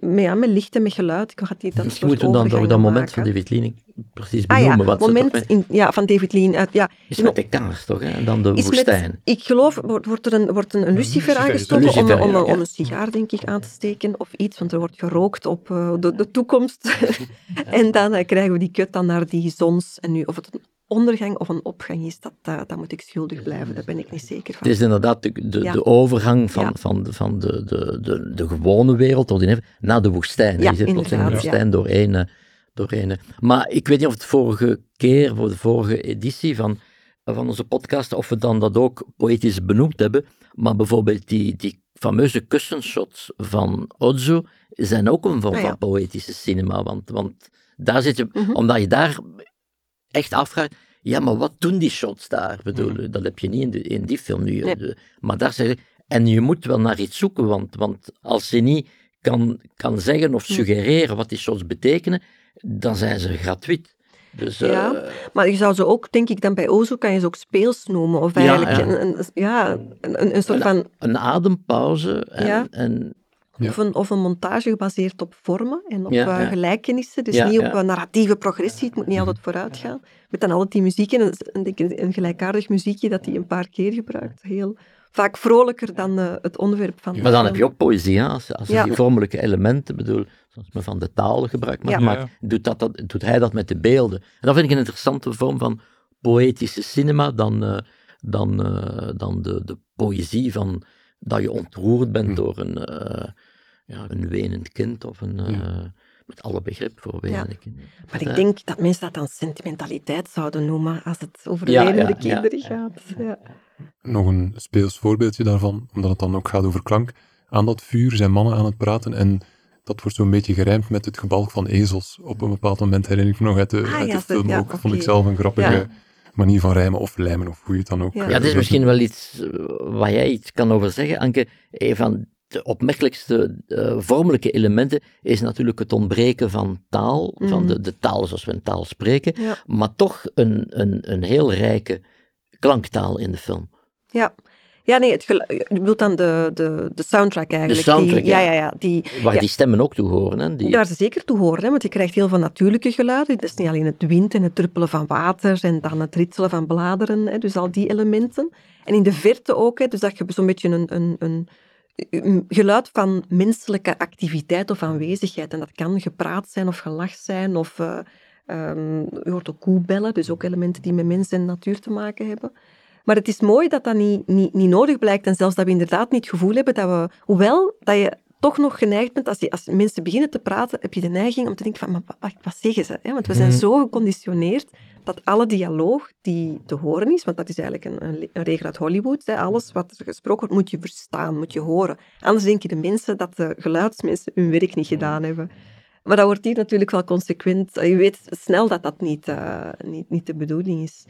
met, ja, met licht en met geluid. Ik had die dat Misschien moeten we dan dat moment van David Lean precies benoemen. Ah, ja, wat moment in, ja, van David Lean. Uit, ja. Is met de kaars toch, hè? en dan de is woestijn. Met, ik geloof, wordt, er een, wordt een, een lucifer aangestoken om, om, ja, om, een sigaar, denk ik, aan te steken of iets, want er wordt gerookt op uh, de, de toekomst. (laughs) en dan uh, krijgen we die kut dan naar die zons. En nu, of het ondergang of een opgang is, dat, dat moet ik schuldig blijven. Daar ben ik niet zeker van. Het is inderdaad de, de, ja. de overgang van, ja. van, de, van de, de, de, de gewone wereld tot in, naar de woestijn. Ja, je zit plots in de woestijn ja. doorheen, doorheen. Maar ik weet niet of het vorige keer, voor de vorige editie van van onze podcast of we dan dat ook poëtisch benoemd hebben. Maar bijvoorbeeld die, die fameuze kussenshots van Ozu zijn ook een vorm Ah, van poëtische cinema. Want, want daar zit je, Mhm. omdat je daar echt afvraagt, ja, maar wat doen die shots daar? Bedoel, Dat heb je niet in, de, in die film nu. Nee. De- Maar daar en je moet wel naar iets zoeken, want, want als je niet kan, kan zeggen of Hm. suggereren wat die shots betekenen, dan zijn ze gratuit. Dus, Ja. eh, Maar je zou ze ook, denk ik, dan bij Ozo kan je ze ook speels noemen. Of Ja, eigenlijk ja. Een, een, ja, een, een- soort van, een adempauze en, Ja. en Ja. of, een, of een montage gebaseerd op vormen en op Ja, eh, ja. gelijkenissen. Dus Ja, niet op een narratieve progressie, het moet niet altijd vooruit gaan. Met dan altijd die muziek en een, een, gelijkaardig muziekje dat hij een paar keer gebruikt. Heel, vaak vrolijker dan eh, het onderwerp van de Maar dan film. heb je ook poëzie, hè? als, als Ja. die vormelijke elementen, bedoel, zoals men van de taal gebruik maakt, Ja. maar doet, dat, dat, doet hij dat met de beelden. En dat vind ik een interessante vorm van poëtische cinema dan, eh, dan, eh, dan de, de poëzie van dat je ontroerd bent Hm. door een, eh, ja, een wenend kind of een... eh. Met alle begrip voor wenende kinderen. Maar ik denk dat mensen dat dan sentimentaliteit zouden noemen als het over Ja, wenende ja, ja. kinderen gaat. Ja. Nog een speels voorbeeldje daarvan, omdat het dan ook gaat over klank. Aan dat vuur zijn mannen aan het praten en dat wordt zo'n beetje gerijmd met het gebalk van ezels. Op een bepaald moment herinner ik me nog uit de, Ah, uit de ja, film ja, ook. Vond ik zelf een grappige Ja. manier van rijmen of lijmen, of hoe je het dan ook... Ja. eh, Ja, het is misschien wel iets eh, waar jij iets kan over zeggen, Anke. Een van de opmerkelijkste eh, vormelijke elementen is natuurlijk het ontbreken van taal, van Mhm. de, de taal zoals we een taal spreken, Ja. maar toch een, een, een heel rijke klanktaal in de film. Ja. Ja, nee, het je bedoelt dan de, de, de soundtrack eigenlijk. soundtrack, die, ja. ja. Ja, die, Waar Ja. die stemmen ook toe horen. Hè? Die, Daar ze zeker toe horen, hè, want je krijgt heel veel natuurlijke geluiden. Het is niet alleen het wind en het druppelen van water en dan het ritselen van bladeren, hè, dus al die elementen. En in de verte ook, hè, dus dat je zo'n beetje een, een, een geluid van menselijke activiteit of aanwezigheid. En dat kan gepraat zijn of gelach zijn of... eh, ehm, je hoort ook koebellen, dus ook elementen die met mens en natuur te maken hebben. Maar het is mooi dat dat niet, niet, niet nodig blijkt en zelfs dat we inderdaad niet het gevoel hebben dat we, hoewel dat je toch nog geneigd bent, als, je, als mensen beginnen te praten, heb je de neiging om te denken van, maar wat, wat zeggen ze? Hè? Want we zijn Mhm. zo geconditioneerd dat alle dialoog die te horen is, want dat is eigenlijk een, een, regel uit Hollywood, hè? alles wat er gesproken wordt, moet je verstaan, moet je horen. Anders denken de mensen dat de geluidsmensen hun werk niet gedaan hebben. Maar dat wordt hier natuurlijk wel consequent. Je weet snel dat dat niet, eh, niet, niet de bedoeling is.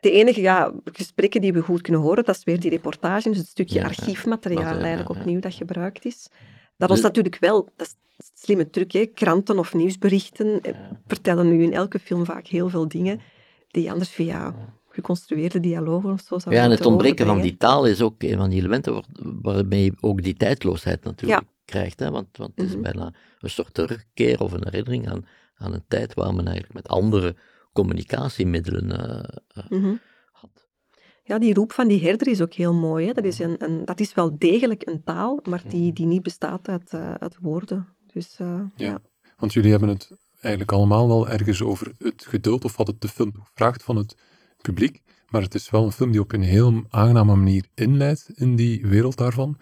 De enige ja, gesprekken die we goed kunnen horen, dat is weer die reportage, dus het stukje Ja, archiefmateriaal ja, eigenlijk opnieuw dat gebruikt is. Dat ons Dus- natuurlijk wel, dat is een slimme truc, hè, kranten of nieuwsberichten eh, vertellen nu in elke film vaak heel veel dingen die anders via geconstrueerde dialogen of zo zouden ja, en het ontbreken van die taal is ook een van die elementen waar- waarmee je ook die tijdloosheid natuurlijk krijgt. Hè? Want, want het is Mhm. bijna een soort terugkeer of een herinnering aan, aan een tijd waar men eigenlijk met andere communicatiemiddelen eh, eh, Mhm. had. Ja, die roep van die herder is ook heel mooi. Hè. Dat, is een, een, dat is wel degelijk een taal, maar die, die niet bestaat uit, eh, uit woorden. Dus eh, ja. Want jullie hebben het eigenlijk allemaal wel ergens over het geduld of wat het de film vraagt van het publiek. Maar het is wel een film die op een heel aangename manier inleidt in die wereld daarvan.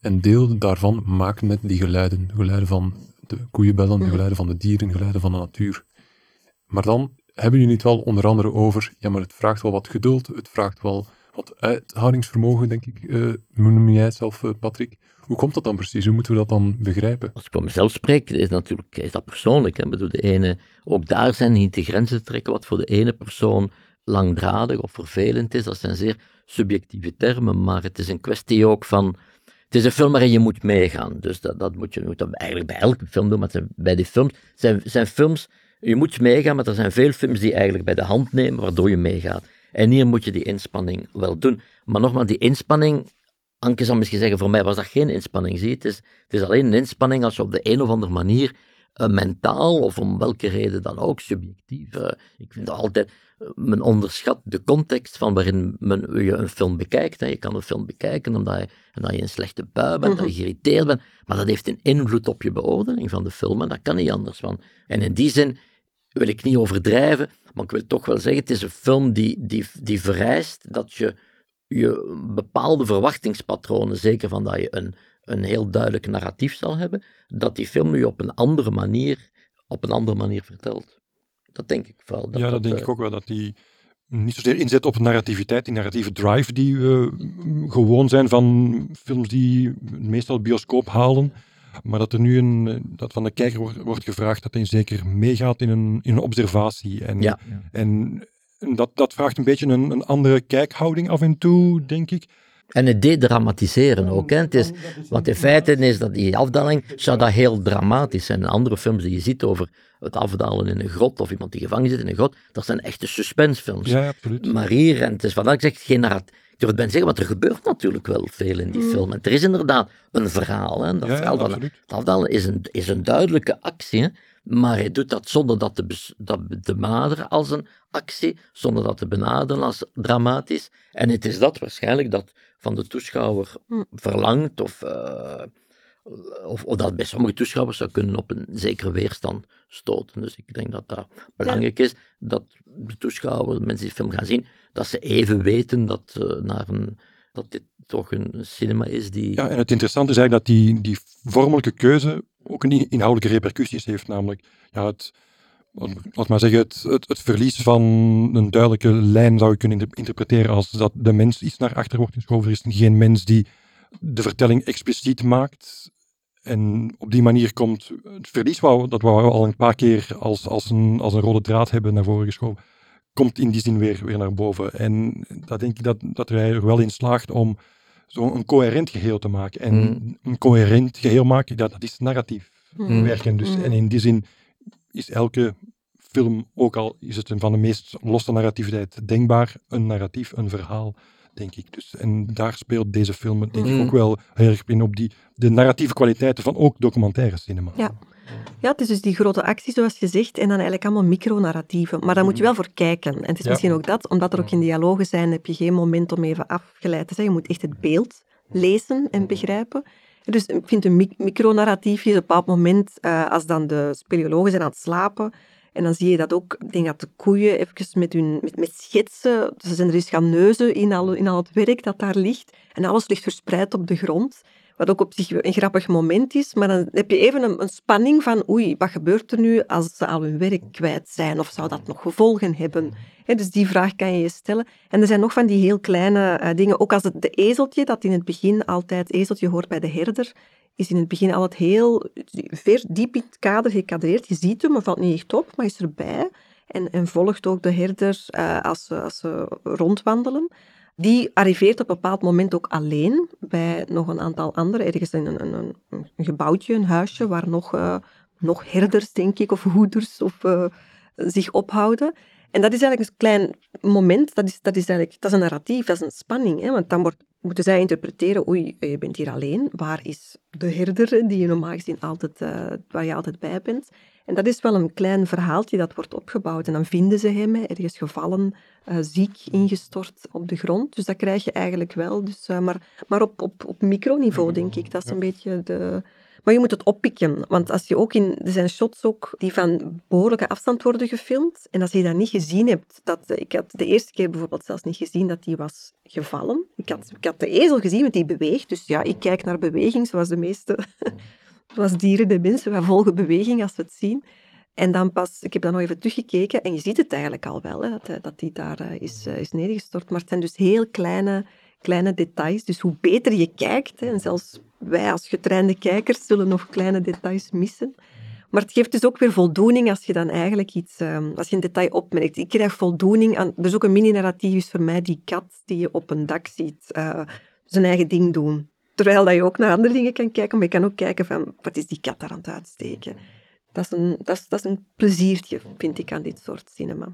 En deel daarvan maakt met die geluiden. De geluiden van de koeienbellen, Mhm. geluiden van de dieren, de geluiden van de natuur. Maar dan hebben jullie het wel onder andere over, ja, maar het vraagt wel wat geduld, het vraagt wel wat uithoudingsvermogen, denk ik. hoe noem jij het zelf, eh, Patrick? Hoe komt dat dan precies? Hoe moeten we dat dan begrijpen? Als ik voor mezelf spreek, is, natuurlijk, is dat persoonlijk. Hè? Bedoel, de ene, ook daar zijn niet de grenzen te trekken. Wat voor de ene persoon langdradig of vervelend is, dat zijn zeer subjectieve termen. Maar het is een kwestie ook van. Het is een film waarin je moet meegaan. Dus dat, dat moet je moet dat eigenlijk bij elke film doen. Maar bij die films zijn, zijn films. Je moet meegaan, maar er zijn veel films die eigenlijk bij de hand nemen, waardoor je meegaat. En hier moet je die inspanning wel doen. Maar nogmaals, die inspanning. Anke zal misschien zeggen, voor mij was dat geen inspanning. Zie, het, is, het is alleen een inspanning als je op de een of andere manier eh, mentaal, of om welke reden dan ook, subjectief. eh, ik vind dat altijd, eh, men onderschat de context van waarin men, je een film bekijkt. Hè. Je kan een film bekijken omdat je, omdat je een slechte bui bent, dat je geïrriteerd bent, maar dat heeft een invloed op je beoordeling van de film en dat kan niet anders. Van. En in die zin wil ik niet overdrijven, maar ik wil toch wel zeggen, het is een film die, die, die vereist dat je je bepaalde verwachtingspatronen, zeker van dat je een, een heel duidelijk narratief zal hebben, dat die film nu op een andere manier, op een andere manier vertelt. Dat denk ik wel. ja, dat denk eh, ik ook wel, dat die niet zozeer inzet op narrativiteit, die narratieve drive die we gewoon zijn van films die meestal bioscoop halen. Maar dat er nu een, dat van de kijker wordt, wordt gevraagd dat hij zeker meegaat in een, in een observatie. En, Ja. en dat, dat vraagt een beetje een, een andere kijkhouding af en toe, denk ik. En het dedramatiseren ook. Hè. Het is, want in feite is dat die afdaling, zou dat heel dramatisch zijn. Andere films die je ziet over het afdalen in een grot of iemand die gevangen zit in een grot, dat zijn echte suspensefilms. Ja, absoluut. Maar hier, en het is dat ik zeg, geen narratief. Ik durf het bijna zeggen, want er gebeurt natuurlijk wel veel in die film. En er is inderdaad een verhaal. Hè. Dat Ja, ja, verhaal van absoluut. het afdalen is een, is een duidelijke actie, hè. Maar hij doet dat zonder dat te, dat benaderen als een actie, zonder dat te benaderen als dramatisch. En het is dat waarschijnlijk dat van de toeschouwer Hm. verlangt, of, eh, of, of dat bij sommige toeschouwers zou kunnen op een zekere weerstand stoten. Dus ik denk dat dat belangrijk is, dat de toeschouwer, de mensen die de film gaan zien, dat ze even weten dat, eh, naar een, dat dit toch een cinema is die... Ja, en het interessante is eigenlijk dat die, die vormelijke keuze ook een inhoudelijke repercussies heeft. Namelijk, ja, het, laat maar zeggen, het, het, verlies van een duidelijke lijn zou je kunnen inter- interpreteren als dat de mens iets naar achter wordt geschoven. Er is geen mens die de vertelling expliciet maakt. En op die manier komt het verlies, dat we al een paar keer als, als, een, als een rode draad hebben naar voren geschoven, komt in die zin weer, weer naar boven. En dat denk ik dat, dat hij er wel in slaagt om zo'n coherent geheel te maken. En Mm. een coherent geheel maken, dat, dat is narratief Mm. werken. Dus, Mm. En in die zin is elke film, ook al is het een van de meest losse narrativiteit denkbaar, een narratief, een verhaal, denk ik. Dus, en daar speelt deze film denk ik Mm. ook wel heel erg in op die, de narratieve kwaliteiten van ook documentaire cinema. Ja. Ja, het is dus die grote actie, zoals je zegt, en dan eigenlijk allemaal micronarratieven. Maar daar moet je wel voor kijken. En het is Ja. misschien ook dat, omdat er ook in dialogen zijn, heb je geen moment om even afgeleid te zijn. Je moet echt het beeld lezen en begrijpen. Dus ik vind een mic- micronarratiefje, op een bepaald moment, eh, als dan de speleologen zijn aan het slapen, en dan zie je dat ook, ik denk dat de koeien even met, hun, met, met schetsen, ze zijn er eens gaan neuzen in al, in al het werk dat daar ligt, en alles ligt verspreid op de grond. Wat ook op zich een grappig moment is, maar dan heb je even een, een spanning van oei, wat gebeurt er nu als ze al hun werk kwijt zijn? Of zou dat nog gevolgen hebben? Dus die vraag kan je je stellen. En er zijn nog van die heel kleine eh, dingen, ook als het de ezeltje, dat in het begin altijd, ezeltje hoort bij de herder, is in het begin altijd heel ver diep in het kader gekadreerd. Je ziet hem, maar valt niet echt op, maar is erbij. En, en volgt ook de herder eh, als, als ze rondwandelen. Die arriveert op een bepaald moment ook alleen bij nog een aantal anderen, ergens in een, een, een, gebouwtje, een huisje, waar nog, eh, nog herders, denk ik, of hoeders of, eh, zich ophouden. En dat is eigenlijk een klein moment, dat is, dat is eigenlijk dat is een narratief, dat is een spanning. Hè? Want dan wordt, moeten zij interpreteren, oei, je bent hier alleen, waar is de herder, die je normaal gezien altijd, eh, waar je altijd bij bent? En dat is wel een klein verhaaltje dat wordt opgebouwd. En dan vinden ze hem, ergens gevallen, eh, ziek, ingestort op de grond. Dus dat krijg je eigenlijk wel. Dus, eh, maar maar op, op, op microniveau, denk ik. Dat is een beetje de... Maar je moet het oppikken. Want als je ook in... Er zijn shots ook die van behoorlijke afstand worden gefilmd. En als je dat niet gezien hebt... Dat, ik had de eerste keer bijvoorbeeld zelfs niet gezien dat die was gevallen. Ik had, ik had de ezel gezien, want die beweegt. Dus ja, ik kijk naar beweging, zoals de meeste... zoals dieren, de mensen. Wij volgen beweging als we het zien. En dan pas, ik heb dan nog even teruggekeken en je ziet het eigenlijk al wel, hè, dat, hij- dat die daar eh, is, eh, is neergestort. Maar het zijn dus heel kleine, kleine details. Dus hoe beter je kijkt, hè, en zelfs wij als getrainde kijkers zullen nog kleine details missen. Maar het geeft dus ook weer voldoening als je dan eigenlijk iets, eh, als je een detail opmerkt. Ik krijg voldoening aan, er is ook een mini-narratief voor mij die kat die je op een dak ziet, eh, zijn eigen ding doen. Terwijl dat je ook naar andere dingen kan kijken, maar je kan ook kijken van, wat is die kat daar aan het uitsteken? Dat is, een, dat, is, dat is een pleziertje, vind ik, aan dit soort cinema.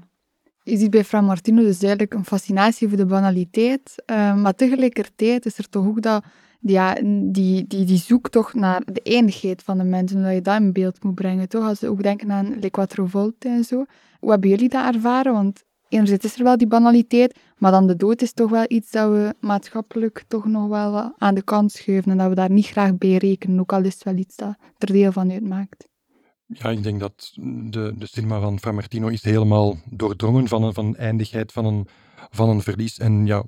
Je ziet bij Fra Martino dus duidelijk een fascinatie voor de banaliteit, eh, maar tegelijkertijd is er toch ook dat, ja, die, die, die zoektocht naar de eindigheid van de mensen, dat je dat in beeld moet brengen, toch? Als we ook denken aan Le Quattro Volte en zo. Hoe hebben jullie dat ervaren? Want enerzijds is er wel die banaliteit, maar dan de dood is toch wel iets dat we maatschappelijk toch nog wel aan de kant schuiven en dat we daar niet graag bij rekenen, ook al is het wel iets dat er deel van uitmaakt. Ja, ik denk dat de, de cinema van Fra Martino is helemaal doordrongen van een, van eindigheid, van een, van een verlies. En ja,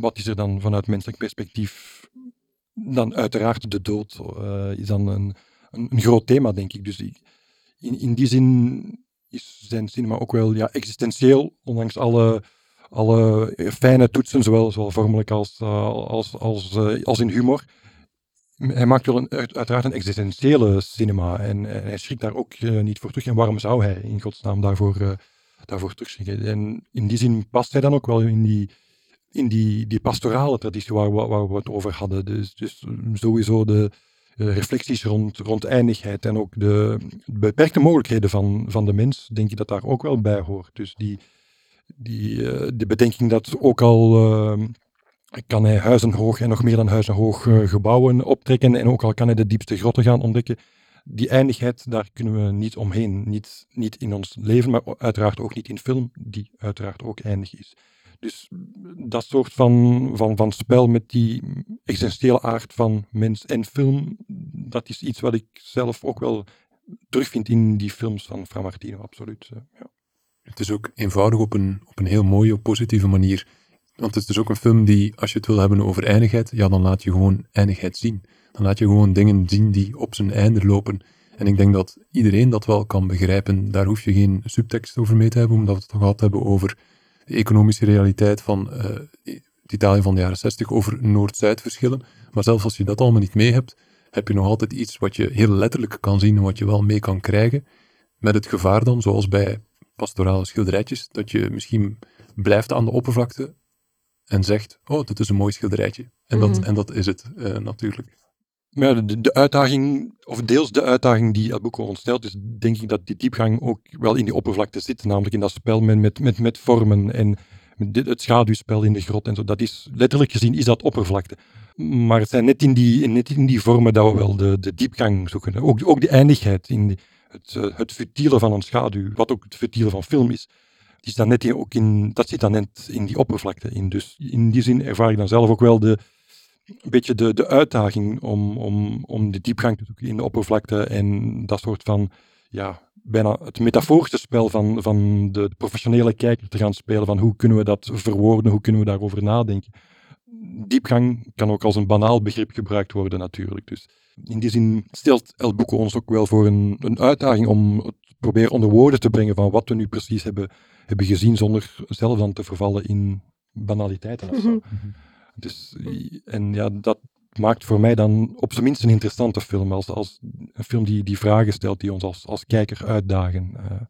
wat is er dan vanuit menselijk perspectief? Dan uiteraard de dood eh, is dan een, een, een groot thema, denk ik. Dus in, in die zin is zijn cinema ook wel ja, existentieel, ondanks alle, alle fijne toetsen, zowel, zowel vormelijk als, als, als, als in humor. Hij maakt wel een, uiteraard een existentiële cinema en, hij schrikt daar ook niet voor terug. En waarom zou hij in godsnaam daarvoor, daarvoor terugschrikken? En in die zin past hij dan ook wel in die, in die, die pastorale traditie waar, waar, we het over hadden. Dus, dus sowieso de, reflecties rond, rond eindigheid en ook de beperkte mogelijkheden van, van de mens, denk ik dat daar ook wel bij hoort. Dus die, die, uh, de bedenking dat ook al uh, kan hij huizen hoog en nog meer dan huizen hoog gebouwen optrekken en ook al kan hij de diepste grotten gaan ontdekken, die eindigheid, daar kunnen we niet omheen. Niet, niet in ons leven, maar uiteraard ook niet in film, die uiteraard ook eindig is. Dus dat soort van, van, van spel met die essentiële aard van mens en film, dat is iets wat ik zelf ook wel terugvind in die films van Fra Martino, absoluut. Eh, ja. Het is ook eenvoudig op een, op een heel mooie, positieve manier. Want het is dus ook een film die, als je het wil hebben over eindigheid, ja, dan laat je gewoon eindigheid zien. Dan laat je gewoon dingen zien die op zijn einde lopen. En ik denk dat iedereen dat wel kan begrijpen. Daar hoef je geen subtekst over mee te hebben, omdat we het toch gehad hebben over de economische realiteit van uh, het Italië van de jaren 60 over Noord-Zuid verschillen. Maar zelfs als je dat allemaal niet mee hebt, heb je nog altijd iets wat je heel letterlijk kan zien en wat je wel mee kan krijgen. Met het gevaar dan, zoals bij pastorale schilderijtjes, dat je misschien blijft aan de oppervlakte en zegt, oh, dit is een mooi schilderijtje. En, dat, mhm. en dat is het uh, natuurlijk. Ja, de, uitdaging, of deels de uitdaging die El Bucco ontstelt, is denk ik dat die diepgang ook wel in die oppervlakte zit. Namelijk in dat spel met, met, met vormen en dit, het schaduwspel in de grot en zo. Dat is, letterlijk gezien is dat oppervlakte. Maar het zijn net in die, net in die vormen dat we wel de, de diepgang zoeken. Ook, ook de eindigheid, in het, eh, het futiele van een schaduw, wat ook het futiele van film is. Die dan net in, ook in, dat zit dan net in die oppervlakte in. Dus in die zin ervaar ik dan zelf ook wel de, een beetje de, de uitdaging om, om, om de diepgang te zoeken in de oppervlakte en dat soort van, ja, bijna het metaforische spel van, van de professionele kijker te gaan spelen, van hoe kunnen we dat verwoorden, hoe kunnen we daarover nadenken. Diepgang kan ook als een banaal begrip gebruikt worden natuurlijk. Dus in die zin stelt El Buco ons ook wel voor een, een uitdaging om het proberen onder woorden te brengen van wat we nu precies hebben, hebben gezien, zonder zelf dan te vervallen in banaliteiten of zo. Dus, en ja, dat maakt voor mij dan op zijn minst een interessante film. Als, als een film die, die vragen stelt, die ons als, als kijker uitdagen. Uh.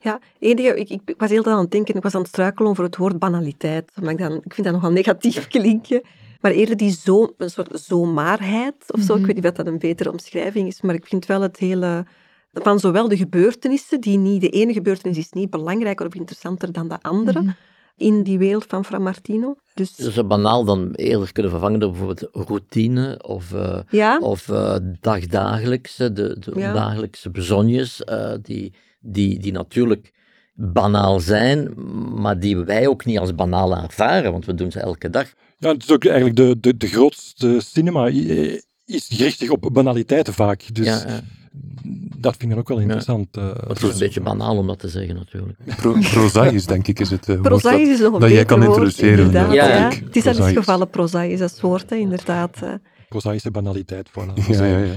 Ja, enige, ik, ik was heel aan het denken, ik was aan het struikelen over het woord banaliteit. Maar ik, dan, ik vind dat nogal negatief (laughs) klinken. Maar eerder die zo, een soort zomaarheid of zo. Ik mhm. weet niet of dat een betere omschrijving is, maar ik vind wel het hele van zowel de gebeurtenissen, die niet, de ene gebeurtenis is niet belangrijker of interessanter dan de andere, mhm in die wereld van Fra Martino. Dus... Zo banaal dan eerder kunnen vervangen door bijvoorbeeld routine of, uh, of uh, dagdagelijkse, de, de dagelijkse bezonjes, uh, die, die, die natuurlijk banaal zijn, maar die wij ook niet als banaal ervaren, want we doen ze elke dag. Ja, het is ook eigenlijk de, de, de grootste cinema is gericht op banaliteiten vaak. Dus ja, dat vind ik ook wel interessant. Ja. Uh, het is een beetje banaal om dat te zeggen, natuurlijk. Pro prozaïs, denk ik, is het uh, prozaïs is nog een dat jij kan introduceren. ja, ja. Het is in dit geval prozaïs, dat woord, inderdaad. Prozaïsche banaliteit, voilà. Ja, ja, ja.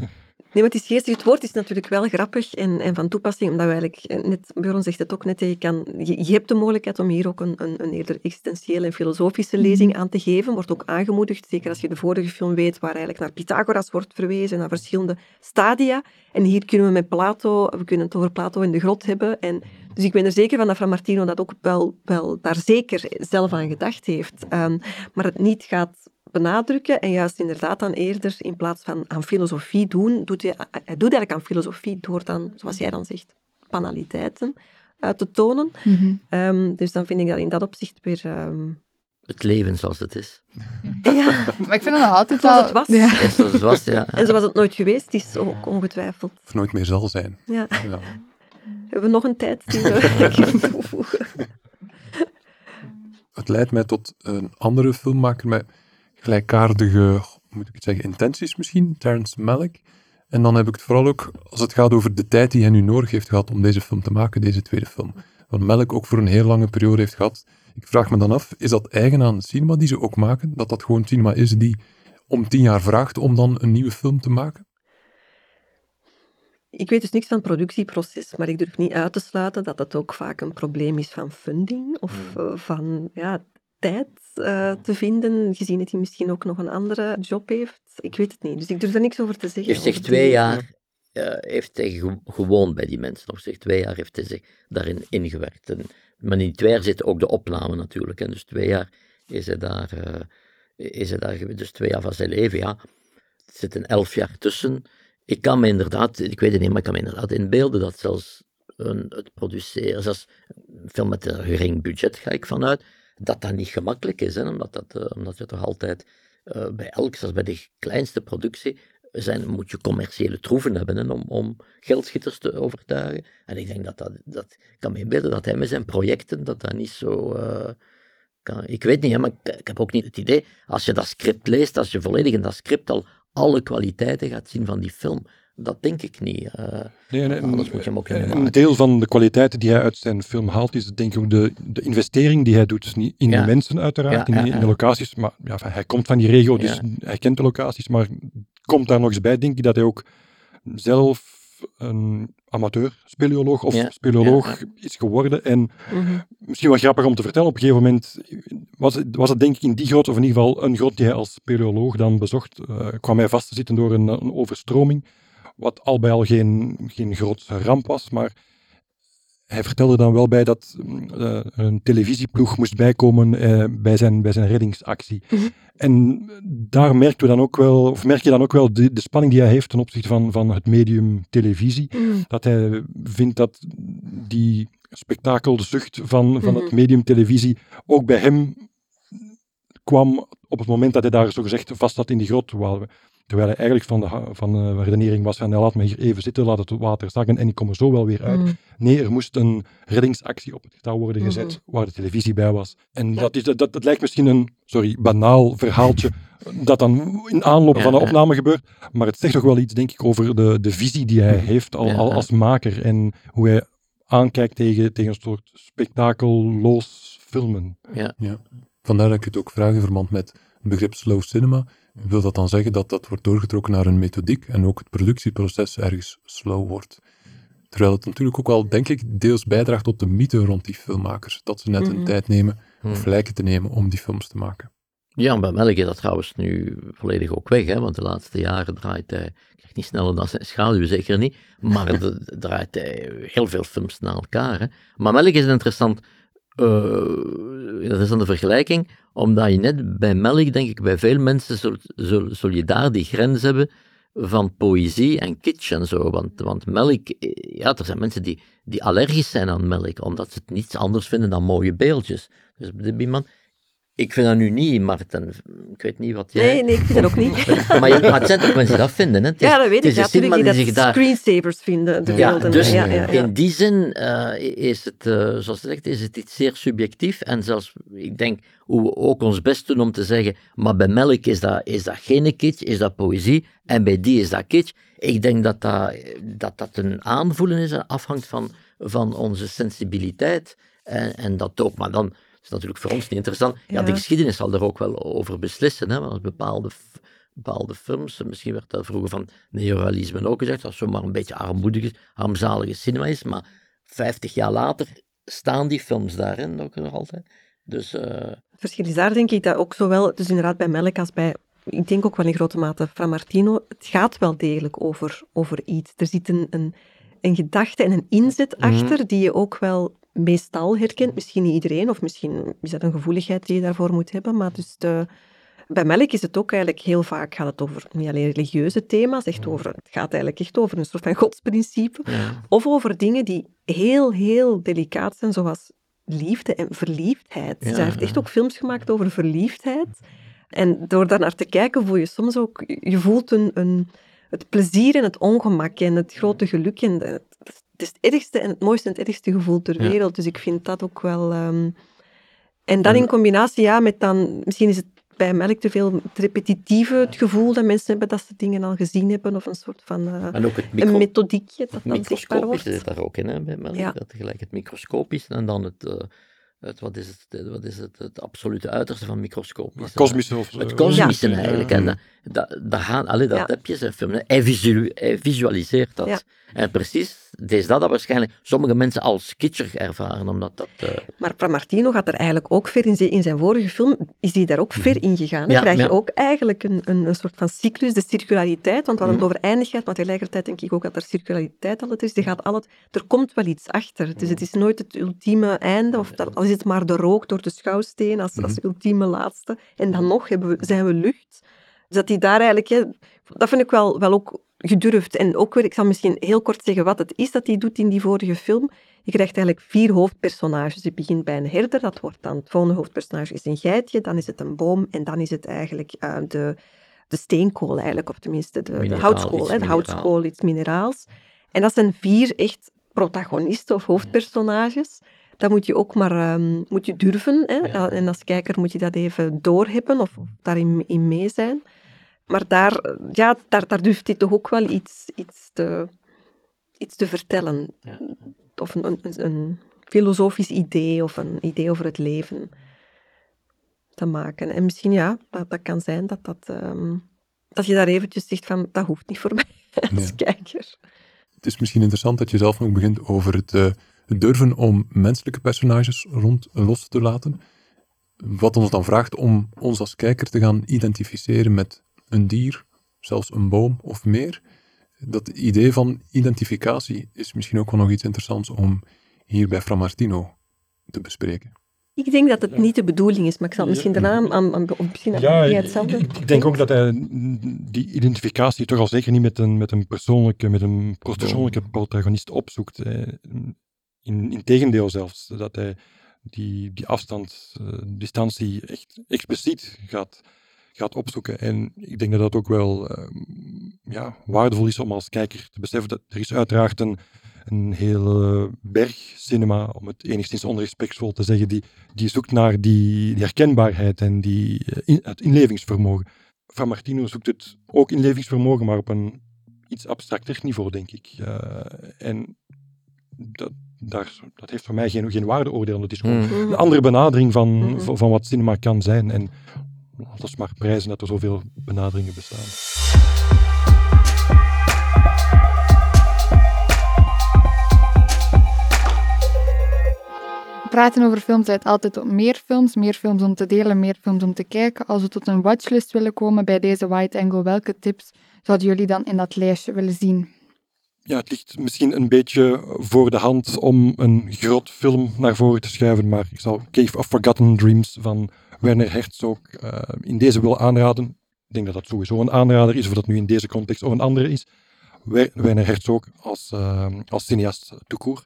Nee, maar het is geestig. Het woord is natuurlijk wel grappig en, en van toepassing, omdat we eigenlijk, eh, net, Björn zegt het ook net, je, kan, je, je, hebt de mogelijkheid om hier ook een, een, een eerder existentiële en filosofische lezing mhm. aan te geven. Wordt ook aangemoedigd, zeker als je de vorige film weet, waar eigenlijk naar Pythagoras wordt verwezen, naar verschillende stadia. En hier kunnen we met Plato, we kunnen het over Plato in de grot hebben. En, dus ik ben er zeker van dat Fra Martino dat ook wel, wel daar zeker zelf aan gedacht heeft. Um, maar het niet gaat benadrukken en juist inderdaad dan eerder in plaats van aan filosofie doen, doet hij, hij doet eigenlijk aan filosofie door dan, zoals jij dan zegt, banaliteiten uit te tonen. Mhm. Ehm, dus dan vind ik dat in dat opzicht weer... Ehm, het leven zoals het is. (laughs) Ja, maar ik vind het nog altijd zoals het was. Ja. zoals het was, ja. (laughs) En zoals het nooit geweest is, ook ongetwijfeld. Of nooit meer zal zijn. Ja. ja. (laughs) Hebben we nog een tijd die we kunnen toevoegen? Het leidt mij tot een andere filmmaker met gelijkaardige, moet ik het zeggen, intenties misschien, Terrence Malick. En dan heb ik het vooral ook als het gaat over de tijd die hij nu nodig heeft gehad om deze film te maken, deze tweede film. Wat Malick ook voor een heel lange periode heeft gehad. Ik vraag me dan af, is dat eigen aan cinema die ze ook maken? Dat dat gewoon cinema is die om tien jaar vraagt om dan een nieuwe film te maken? Ik weet dus niks van het productieproces, maar ik durf niet uit te sluiten dat het ook vaak een probleem is van funding of Hmm. eh, van ja, tijd eh, te vinden, gezien dat hij misschien ook nog een andere job heeft. Ik weet het niet, dus ik durf er niks over te zeggen. heeft zich twee jaar heeft hij ge- gewoond bij die mensen. Of zich twee jaar heeft hij zich daarin ingewerkt. En, maar in die twee jaar zit ook de opname natuurlijk. En dus twee jaar is hij daar, eh, is hij daar. Dus twee jaar van zijn leven, ja. Er zitten elf jaar tussen. Ik kan me inderdaad, ik weet het niet, maar ik kan me inderdaad inbeelden dat zelfs een, het produceren, zelfs een film met een gering budget ga ik vanuit, dat dat niet gemakkelijk is. Hè? Omdat, dat, eh, omdat je toch altijd eh, bij elk, zelfs bij de kleinste productie, zijn, moet je commerciële troeven hebben hè, om, om geldschieters te overtuigen. En ik denk dat dat, dat kan me dat hij met zijn projecten, dat dat niet zo... eh, kan, ik weet niet, hè, maar ik heb ook niet het idee, als je dat script leest, als je volledig in dat script al alle kwaliteiten gaat zien van die film, dat denk ik niet. eh. Nee, en- Anders moet je hem ook niet Een maken. deel van de kwaliteiten die hij uit zijn film haalt, is denk ik ook de, de investering die hij doet. Dus niet in Ja. de mensen uiteraard, Ja, in, de locaties. Maar ja, hij komt van die regio, dus hij kent de locaties. Maar komt daar nog eens bij, denk ik, dat hij ook zelf een amateur speleoloog of Ja, speleoloog ja, is geworden. En Mhm. misschien wel grappig om te vertellen, op een gegeven moment was het, was het denk ik in die grot, of in ieder geval een grot die hij als speleoloog dan bezocht, eh, kwam hij vast te zitten door een, een overstroming, wat al bij al geen, geen grote ramp was, maar hij vertelde dan wel bij dat mm, eh, een televisieploeg moest bijkomen eh, bij, zijn, bij zijn reddingsactie. Mhm. En daar merken we dan ook wel, of merk je dan ook wel de, de spanning die hij heeft ten opzichte van, van het medium televisie Mhm. dat hij vindt dat die spektakelzucht van, van het Mhm. medium televisie ook bij hem kwam op het moment dat hij daar zogezegd vast zat in die grot. We- terwijl hij eigenlijk van de, ha- van de redenering was van ja, laat me hier even zitten, laat het water zakken en ik kom er zo wel weer uit. Mhm. Nee, er moest een reddingsactie op het touw worden Mhm. gezet waar de televisie bij was. En dat, is, dat, dat, lijkt misschien een, sorry, banaal verhaaltje dat dan in aanloop Ja, van de ja. opname gebeurt. Maar het zegt toch wel iets, denk ik, over de, de visie die hij heeft al, Ja, al ja. als maker en hoe hij aankijkt tegen, tegen een soort spektakelloos filmen. Vandaar dat ik het ook vraag in verband met het begrip slow cinema. Wil dat dan zeggen dat dat wordt doorgetrokken naar een methodiek en ook het productieproces ergens slow wordt? Terwijl het natuurlijk ook wel, denk ik, deels bijdraagt tot de mythe rond die filmmakers. Dat ze net Mhm. hun tijd nemen, of Hmm. lijken te nemen, om die films te maken. Ja, bij Melk is dat trouwens nu volledig ook weg, hè, want de laatste jaren draait hij, ik krijg niet sneller dan zijn schaduw, zeker niet, maar (laughs) de- draait hij heel veel films na elkaar. Hè. Maar Melk is een interessant, eh, een interessante vergelijking, omdat je net bij Melk, denk ik, bij veel mensen zul, zul, je daar die grens hebben van poëzie en kitsch en zo. Want, want melk, eh, ja, er zijn mensen die, die allergisch zijn aan melk, omdat ze het niets anders vinden dan mooie beeldjes. Dus die man, ik vind dat nu niet, Marten. Ik weet niet wat jij... Nee, nee, ik vind dat ook niet. (laughs) maar, je, maar het zijn toch mensen die dat vinden, hè? Het is- Ja, dat weet het ik. is Ja, die die dat zich daar... screensavers vinden, de Ja, dus ja, in die zin eh, is het, eh, zoals je zegt, is het iets zeer subjectief. En zelfs, ik denk, hoe we ook ons best doen om te zeggen, maar bij melk is dat, is dat geen kitsch, is dat poëzie, en bij die is dat kitsch. Ik denk dat dat, dat, dat een aanvoelen is, en afhangt van, van onze sensibiliteit. En, en dat ook, maar dan is natuurlijk voor ons niet interessant. Ja, de geschiedenis zal er ook wel over beslissen, hè, want bepaalde bepaalde films. Misschien werd dat vroeger van neorealisme ook gezegd, dat zomaar een beetje armoedige, armzalige cinema is. Maar 50 jaar later staan die films daarin ook nog altijd. Dus eh, Het verschil is daar denk ik dat ook zowel, dus inderdaad bij Melk als bij, ik denk ook wel in grote mate Fra Martino, het gaat wel degelijk over, over iets. Er zit een, een, een gedachte en een inzet Mhm. achter die je ook wel meestal herkent. Misschien niet iedereen, of misschien is dat een gevoeligheid die je daarvoor moet hebben, maar dus de, bij Melk is het ook eigenlijk heel vaak gaat het over niet alleen religieuze thema's, echt over, het gaat eigenlijk echt over een soort van godsprincipe. ja. Of over dingen die heel, heel delicaat zijn, zoals liefde en verliefdheid. Ja, Zij heeft echt ook films gemaakt over verliefdheid. En door daar naar te kijken voel je soms ook, je voelt een, een, het plezier en het ongemak en het grote geluk. En het, het is het ergste en het mooiste en het ergste gevoel ter Ja. wereld. Dus ik vind dat ook wel... ehm, en dan in combinatie ja, met dan... Misschien is het bij Melk te veel het repetitieve, het gevoel dat mensen hebben dat ze dingen al gezien hebben, of een soort van... eh, En ook het een methodiekje dat dan zichtbaar microscopische wordt. zit daar ook in, hè, bij melk. Ja. Dat tegelijk het microscopisch en dan het, eh, het, wat is het, wat is het, het absolute uiterste van microscopisch. Het kosmische of Het eh, kosmische ja. eigenlijk. En dat, dat, dat, gaan, allee, dat Ja. heb je zijn film. hè. Hij, visu- hij visualiseert dat. Ja. En precies, deze dat, dat waarschijnlijk sommige mensen als kitschig ervaren, omdat dat... eh, Maar Pramartino gaat er eigenlijk ook ver in. zijn- In zijn vorige film is hij daar ook ver in gegaan. Dan Ja, krijg je ook eigenlijk een, een, een soort van cyclus, de circulariteit. Want we hadden het over eindigheid, maar tegelijkertijd denk ik ook dat er circulariteit altijd is. Die gaat altijd, er komt wel iets achter. Dus het is nooit het ultieme einde, of dat, al is het maar de rook door de schouwsteen als, als ultieme laatste. En dan nog hebben we, zijn we lucht. Dus dat hij daar eigenlijk, dat vind ik wel, wel ook gedurfd. En ook ik zal misschien heel kort zeggen wat het is dat hij doet in die vorige film. Je krijgt eigenlijk vier hoofdpersonages. Je begint bij een herder, dat wordt dan het volgende hoofdpersonage is een geitje, dan is het een boom en dan is het eigenlijk eh, de, de steenkool eigenlijk, of tenminste de, de Mineraal, houtskool, iets hè, de houtskool, iets mineraals. En dat zijn vier echt protagonisten of hoofdpersonages. Dat moet je ook maar ehm, moet je durven. Hè? Ja. En als kijker moet je dat even doorhebben of, of daarin in mee zijn. Maar daar, ja, daar, daar durft hij toch ook wel iets, iets, te, iets te vertellen. Ja. Of een, een, een filosofisch idee of een idee over het leven te maken. En misschien, ja, dat, dat kan zijn dat, dat, ehm, dat je daar eventjes zegt van, dat hoeft niet voor mij (laughs) als Ja. kijker. Het is misschien interessant dat je zelf ook begint over het, eh, het durven om menselijke personages rond los te laten. Wat ons dan vraagt om ons als kijker te gaan identificeren met een dier, zelfs een boom of meer. Dat idee van identificatie is misschien ook wel nog iets interessants om hier bij Framartino te bespreken. Ik denk dat het niet de bedoeling is, maar ik zal misschien daarna aan, aan, misschien Ja, aan- hetzelfde. ik- ik denk ook dat hij die identificatie toch al zeker niet met een, met een persoonlijke, met een persoonlijke protagonist opzoekt. eh. In, in tegendeel zelfs, dat hij die, die afstand, eh, distantie echt expliciet gaat, gaat opzoeken. En ik denk dat dat ook wel eh, ja, waardevol is om als kijker te beseffen dat er is uiteraard een, een hele berg cinema, om het enigszins onrespectvol te zeggen, die, die zoekt naar die, die herkenbaarheid en die, eh, het inlevingsvermogen. Van Martino zoekt het ook inlevingsvermogen, maar op een iets abstracter niveau, denk ik. Eh, en dat, daar, dat heeft voor mij geen, geen waardeoordeel. Het is gewoon hmm. Mhm. een andere benadering van, Mhm. van, van wat cinema kan zijn. En laten we maar prijzen dat er zoveel benaderingen bestaan. Praten over films uit altijd op meer films, meer films om te delen, meer films om te kijken. Als we tot een watchlist willen komen bij deze White Angle, welke tips zouden jullie dan in dat lijstje willen zien? Ja, het ligt misschien een beetje voor de hand om een groot film naar voren te schuiven, maar ik zal Cave of Forgotten Dreams van Werner Herzog eh, in deze willen aanraden. Ik denk dat dat sowieso een aanrader is, of dat nu in deze context of een andere is. Wer- Werner Herzog als, eh, als cineast toekoor.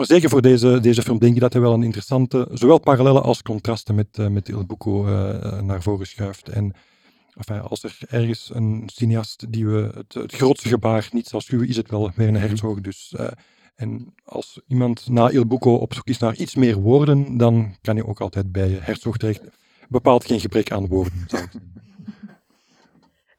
Zeker voor deze, deze film denk ik dat hij wel een interessante, zowel parallellen als contrasten met, eh, met Il Bucco naar voren schuift. En enfin, als er ergens een cineast die we het, het grootste gebaar niet zal schuwen, is het wel Werner Herzog. Dus, eh, en als iemand na Il Bucco op zoek is naar iets meer woorden, dan kan je ook altijd bij Herzog terecht. Bepaalt geen gebrek aan woorden. zou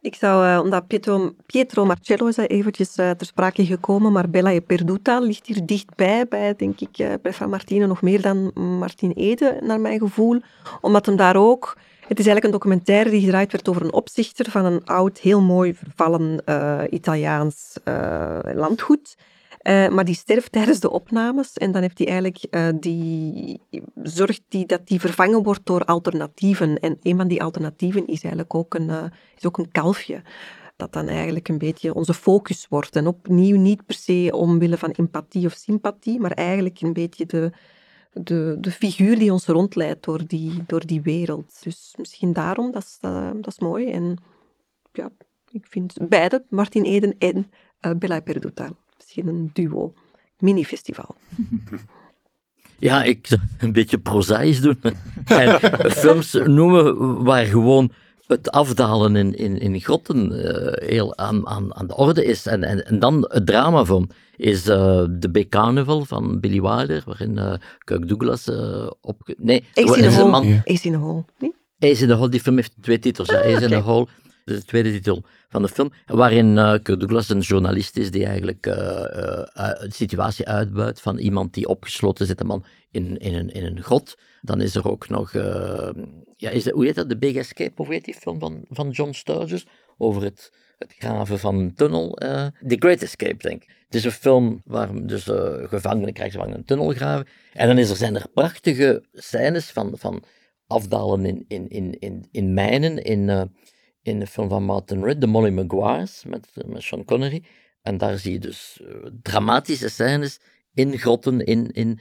ik (laughs) zou, eh, omdat Pietro, Pietro Marcello is daar eventjes eh, ter sprake gekomen, maar Bella e Perduta ligt hier dichtbij, bij, denk ik, eh, bij Van Martine nog meer dan Martin Ede, naar mijn gevoel. Omdat hem daar ook... Het is eigenlijk een documentaire die gedraaid werd over een opzichter van een oud, heel mooi vervallen eh, Italiaans eh, landgoed. Eh, maar die sterft tijdens de opnames en dan heeft hij eigenlijk die, zorgt die dat die vervangen wordt door alternatieven. En een van die alternatieven is eigenlijk ook een, is ook een kalfje. Dat dan eigenlijk een beetje onze focus wordt. En opnieuw niet per se omwille van empathie of sympathie, maar eigenlijk een beetje de, de, de figuur die ons rondleidt door die, door die wereld. Dus misschien daarom, dat is, eh, dat is mooi. En ja, ik vind beide, Martin Eden en eh, Bella Perduta, misschien een duo. Mini-festival. (laughs) Ja, ik een beetje prozaïs doen. (laughs) En films noemen waar gewoon het afdalen in, in, in grotten eh, heel aan, aan, aan de orde is. En, en, en dan het drama van is eh, de B-Carnival van Billy Wilder, waarin eh Kirk Douglas op... Nee, Ace in is een man. Ace in the Hole. Nee? Ace in the Hole, die film heeft twee titels. ja. Ah, Ace in the. Hole. De tweede titel van de film, waarin uh, Douglas een journalist is die eigenlijk uh, uh, de situatie uitbuit van iemand die opgesloten zit, een man in, in, een, in een grot. Dan is er ook nog, ja, is hoe heet dat, The Big Escape, of heet die film van, van John Sturges, over het, het graven van een tunnel. The Great Escape, denk ik. Het is een film waar dus gevangenen, krijgsgevangenen een tunnel graven. En dan is er, zijn er prachtige scènes van, van afdalen in, in, in, in, in mijnen, in in de film van Martin Ritt, The Molly Maguires, met, met Sean Connery. En daar zie je dus uh, dramatische scènes in grotten, in, in,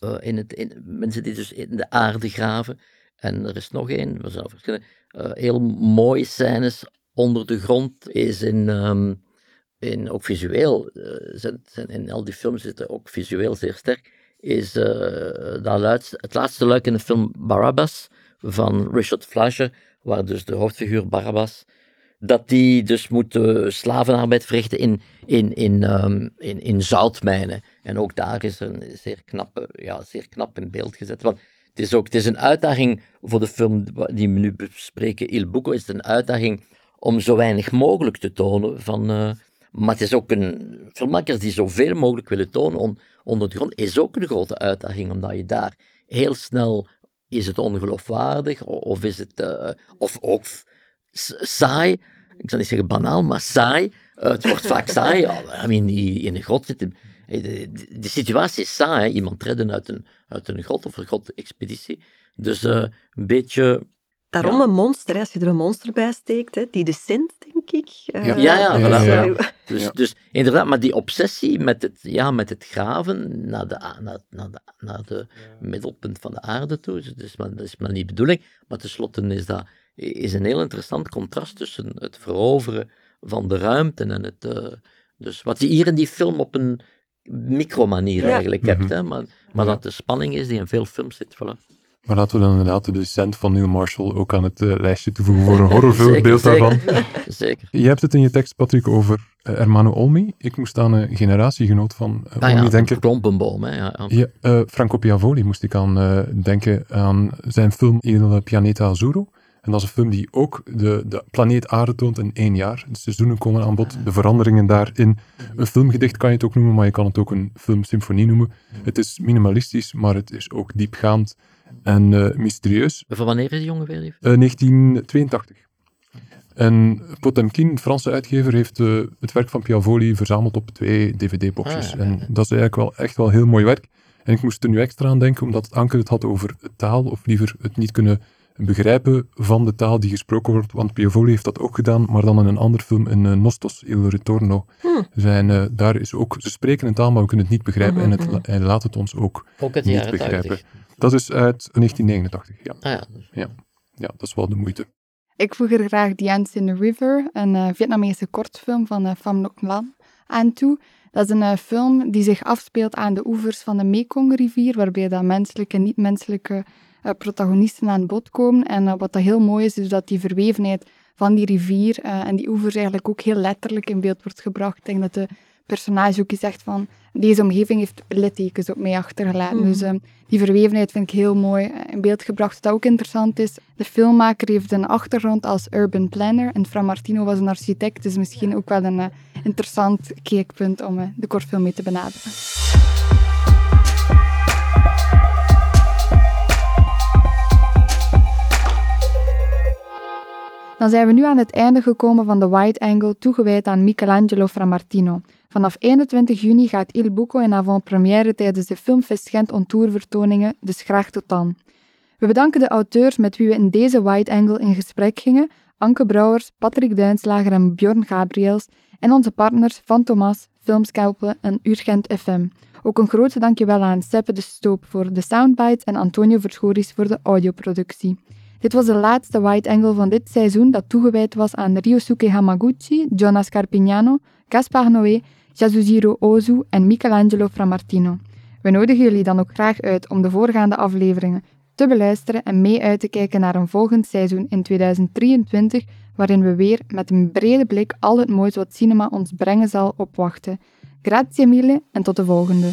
uh, in het, in, mensen die dus in de aarde graven. En er is nog één, we zijn verschillende, uh, heel mooie scènes onder de grond, is in, um, in ook visueel, zijn, in al die films zitten ook visueel zeer sterk, is dat het laatste luik in de film Barabbas van Richard Fleischer, waar dus de hoofdfiguur Barabbas, dat die dus moet uh, slavenarbeid verrichten in, in, in, um, in, in zoutmijnen. En ook daar is een zeer, knappe, ja, zeer knap in beeld gezet. Want het is ook het is een uitdaging voor de film die we nu bespreken, Il Buco, is het een uitdaging om zo weinig mogelijk te tonen van... Uh, maar het is ook een... Filmmakers die zoveel mogelijk willen tonen on, onder de grond, is ook een grote uitdaging, omdat je daar heel snel is het ongeloofwaardig of is het uh, of, of saai? Ik zal niet zeggen banaal, maar saai. Uh, het wordt vaak (laughs) saai. I mean, in een grot zitten. De, de, de, situatie is saai. Iemand redden uit een, uit een grot of een grot-expeditie. Dus uh, een beetje Daarom een monster, als je er een monster bij steekt, hè, die descent, denk ik. Uh, ja, ja, ja, ja, Dus, dus inderdaad, maar die obsessie met het, ja, met het graven naar de, naar, naar de, naar de middelpunt van de aarde toe, dus, dus dat is maar niet de bedoeling, maar tenslotte is dat is een heel interessant contrast tussen het veroveren van de ruimte en het... Uh, dus wat je hier in die film op een micromanier eigenlijk hebt, mhm. hè, maar, maar dat de spanning is die in veel films zit. Voilà. Maar laten we dan inderdaad de descent van Neil Marshall ook aan het uh, lijstje toevoegen voor een (laughs) horrorfilmbeeld daarvan. (laughs) Zeker. Je hebt het in je tekst, Patrick, over uh, eh, Ermano Olmi. Ik moest aan een generatiegenoot van uh, ah, Olmi ja, denken. klompenboom, hè. Ja, ja. Franco Piavoli moest ik aan denken aan zijn film Il Pianeta Azzurro. En dat is een film die ook de, de planeet aarde toont in één jaar. De seizoenen komen aan bod, de veranderingen daarin. Een filmgedicht kan je het ook noemen, maar je kan het ook een filmsymfonie noemen. Het is minimalistisch, maar het is ook diepgaand en uh, mysterieus. Van wanneer is die ongeveer? Uh, 1982. En Potemkin, Franse uitgever, heeft uh, het werk van Piavoli verzameld op twee dvd-boxjes. Ah, en dat is eigenlijk wel echt wel heel mooi werk. En ik moest er nu extra aan denken, omdat Anke het had over taal, of liever het niet kunnen begrijpen van de taal die gesproken wordt. Want Piavoli heeft dat ook gedaan, maar dan in een ander film, in uh, Nostos, Il Ritorno. Hm. Zijn, uh, daar is ook, ze spreken een taal, maar we kunnen het niet begrijpen. Mhm, en het, hij laat het ons ook, niet begrijpen. Dat is uit 1989, ja. Ah, ja. ja. Ja, dat is wel de moeite. Ik voeg er graag Dance in the River, een uh, Vietnamese kortfilm van uh, Pham Ngoc Lan, aan toe. Dat is een uh, film die zich afspeelt aan de oevers van de Mekongrivier, waarbij dat menselijke en niet-menselijke protagonisten aan bod komen. En wat dat heel mooi is, is dat die verwevenheid van die rivier en die oevers eigenlijk ook heel letterlijk in beeld wordt gebracht. Ik denk dat de personage ook zegt van deze omgeving heeft littekens op mij achtergelaten. Mhm. Dus um, die verwevenheid vind ik heel mooi eh, in beeld gebracht. Wat ook interessant is, de filmmaker heeft een achtergrond als urban planner en Fra Martino was een architect, dus misschien ook wel een uh, interessant keekpunt om uh, de kortfilm mee te benaderen. Dan zijn we nu aan het einde gekomen van de Wide Angle toegewijd aan Michelangelo Framartino. Vanaf 21 juni gaat Il Buco in avant-première tijdens de Filmfest Gent on Tour vertoningen, dus graag tot dan. We bedanken de auteurs met wie we in deze Wide Angle in gesprek gingen, Anke Brouwers, Patrick Duinslager en Bjorn Gabriels, en onze partners Van Thomas, Filmscalpen en Urgent FM. Ook een grote dankjewel aan Seppe de Stoop voor de soundbites en Antonio Verschoris voor de audioproductie. Dit was de laatste Wide Angle van dit seizoen dat toegewijd was aan Ryosuke Hamaguchi, Jonas Carpignano, Gaspar Noé, Yasujiro Ozu en Michelangelo Framartino. We nodigen jullie dan ook graag uit om de voorgaande afleveringen te beluisteren en mee uit te kijken naar een volgend seizoen in 2023, waarin we weer met een brede blik al het moois wat cinema ons brengen zal opwachten. Grazie mille en tot de volgende.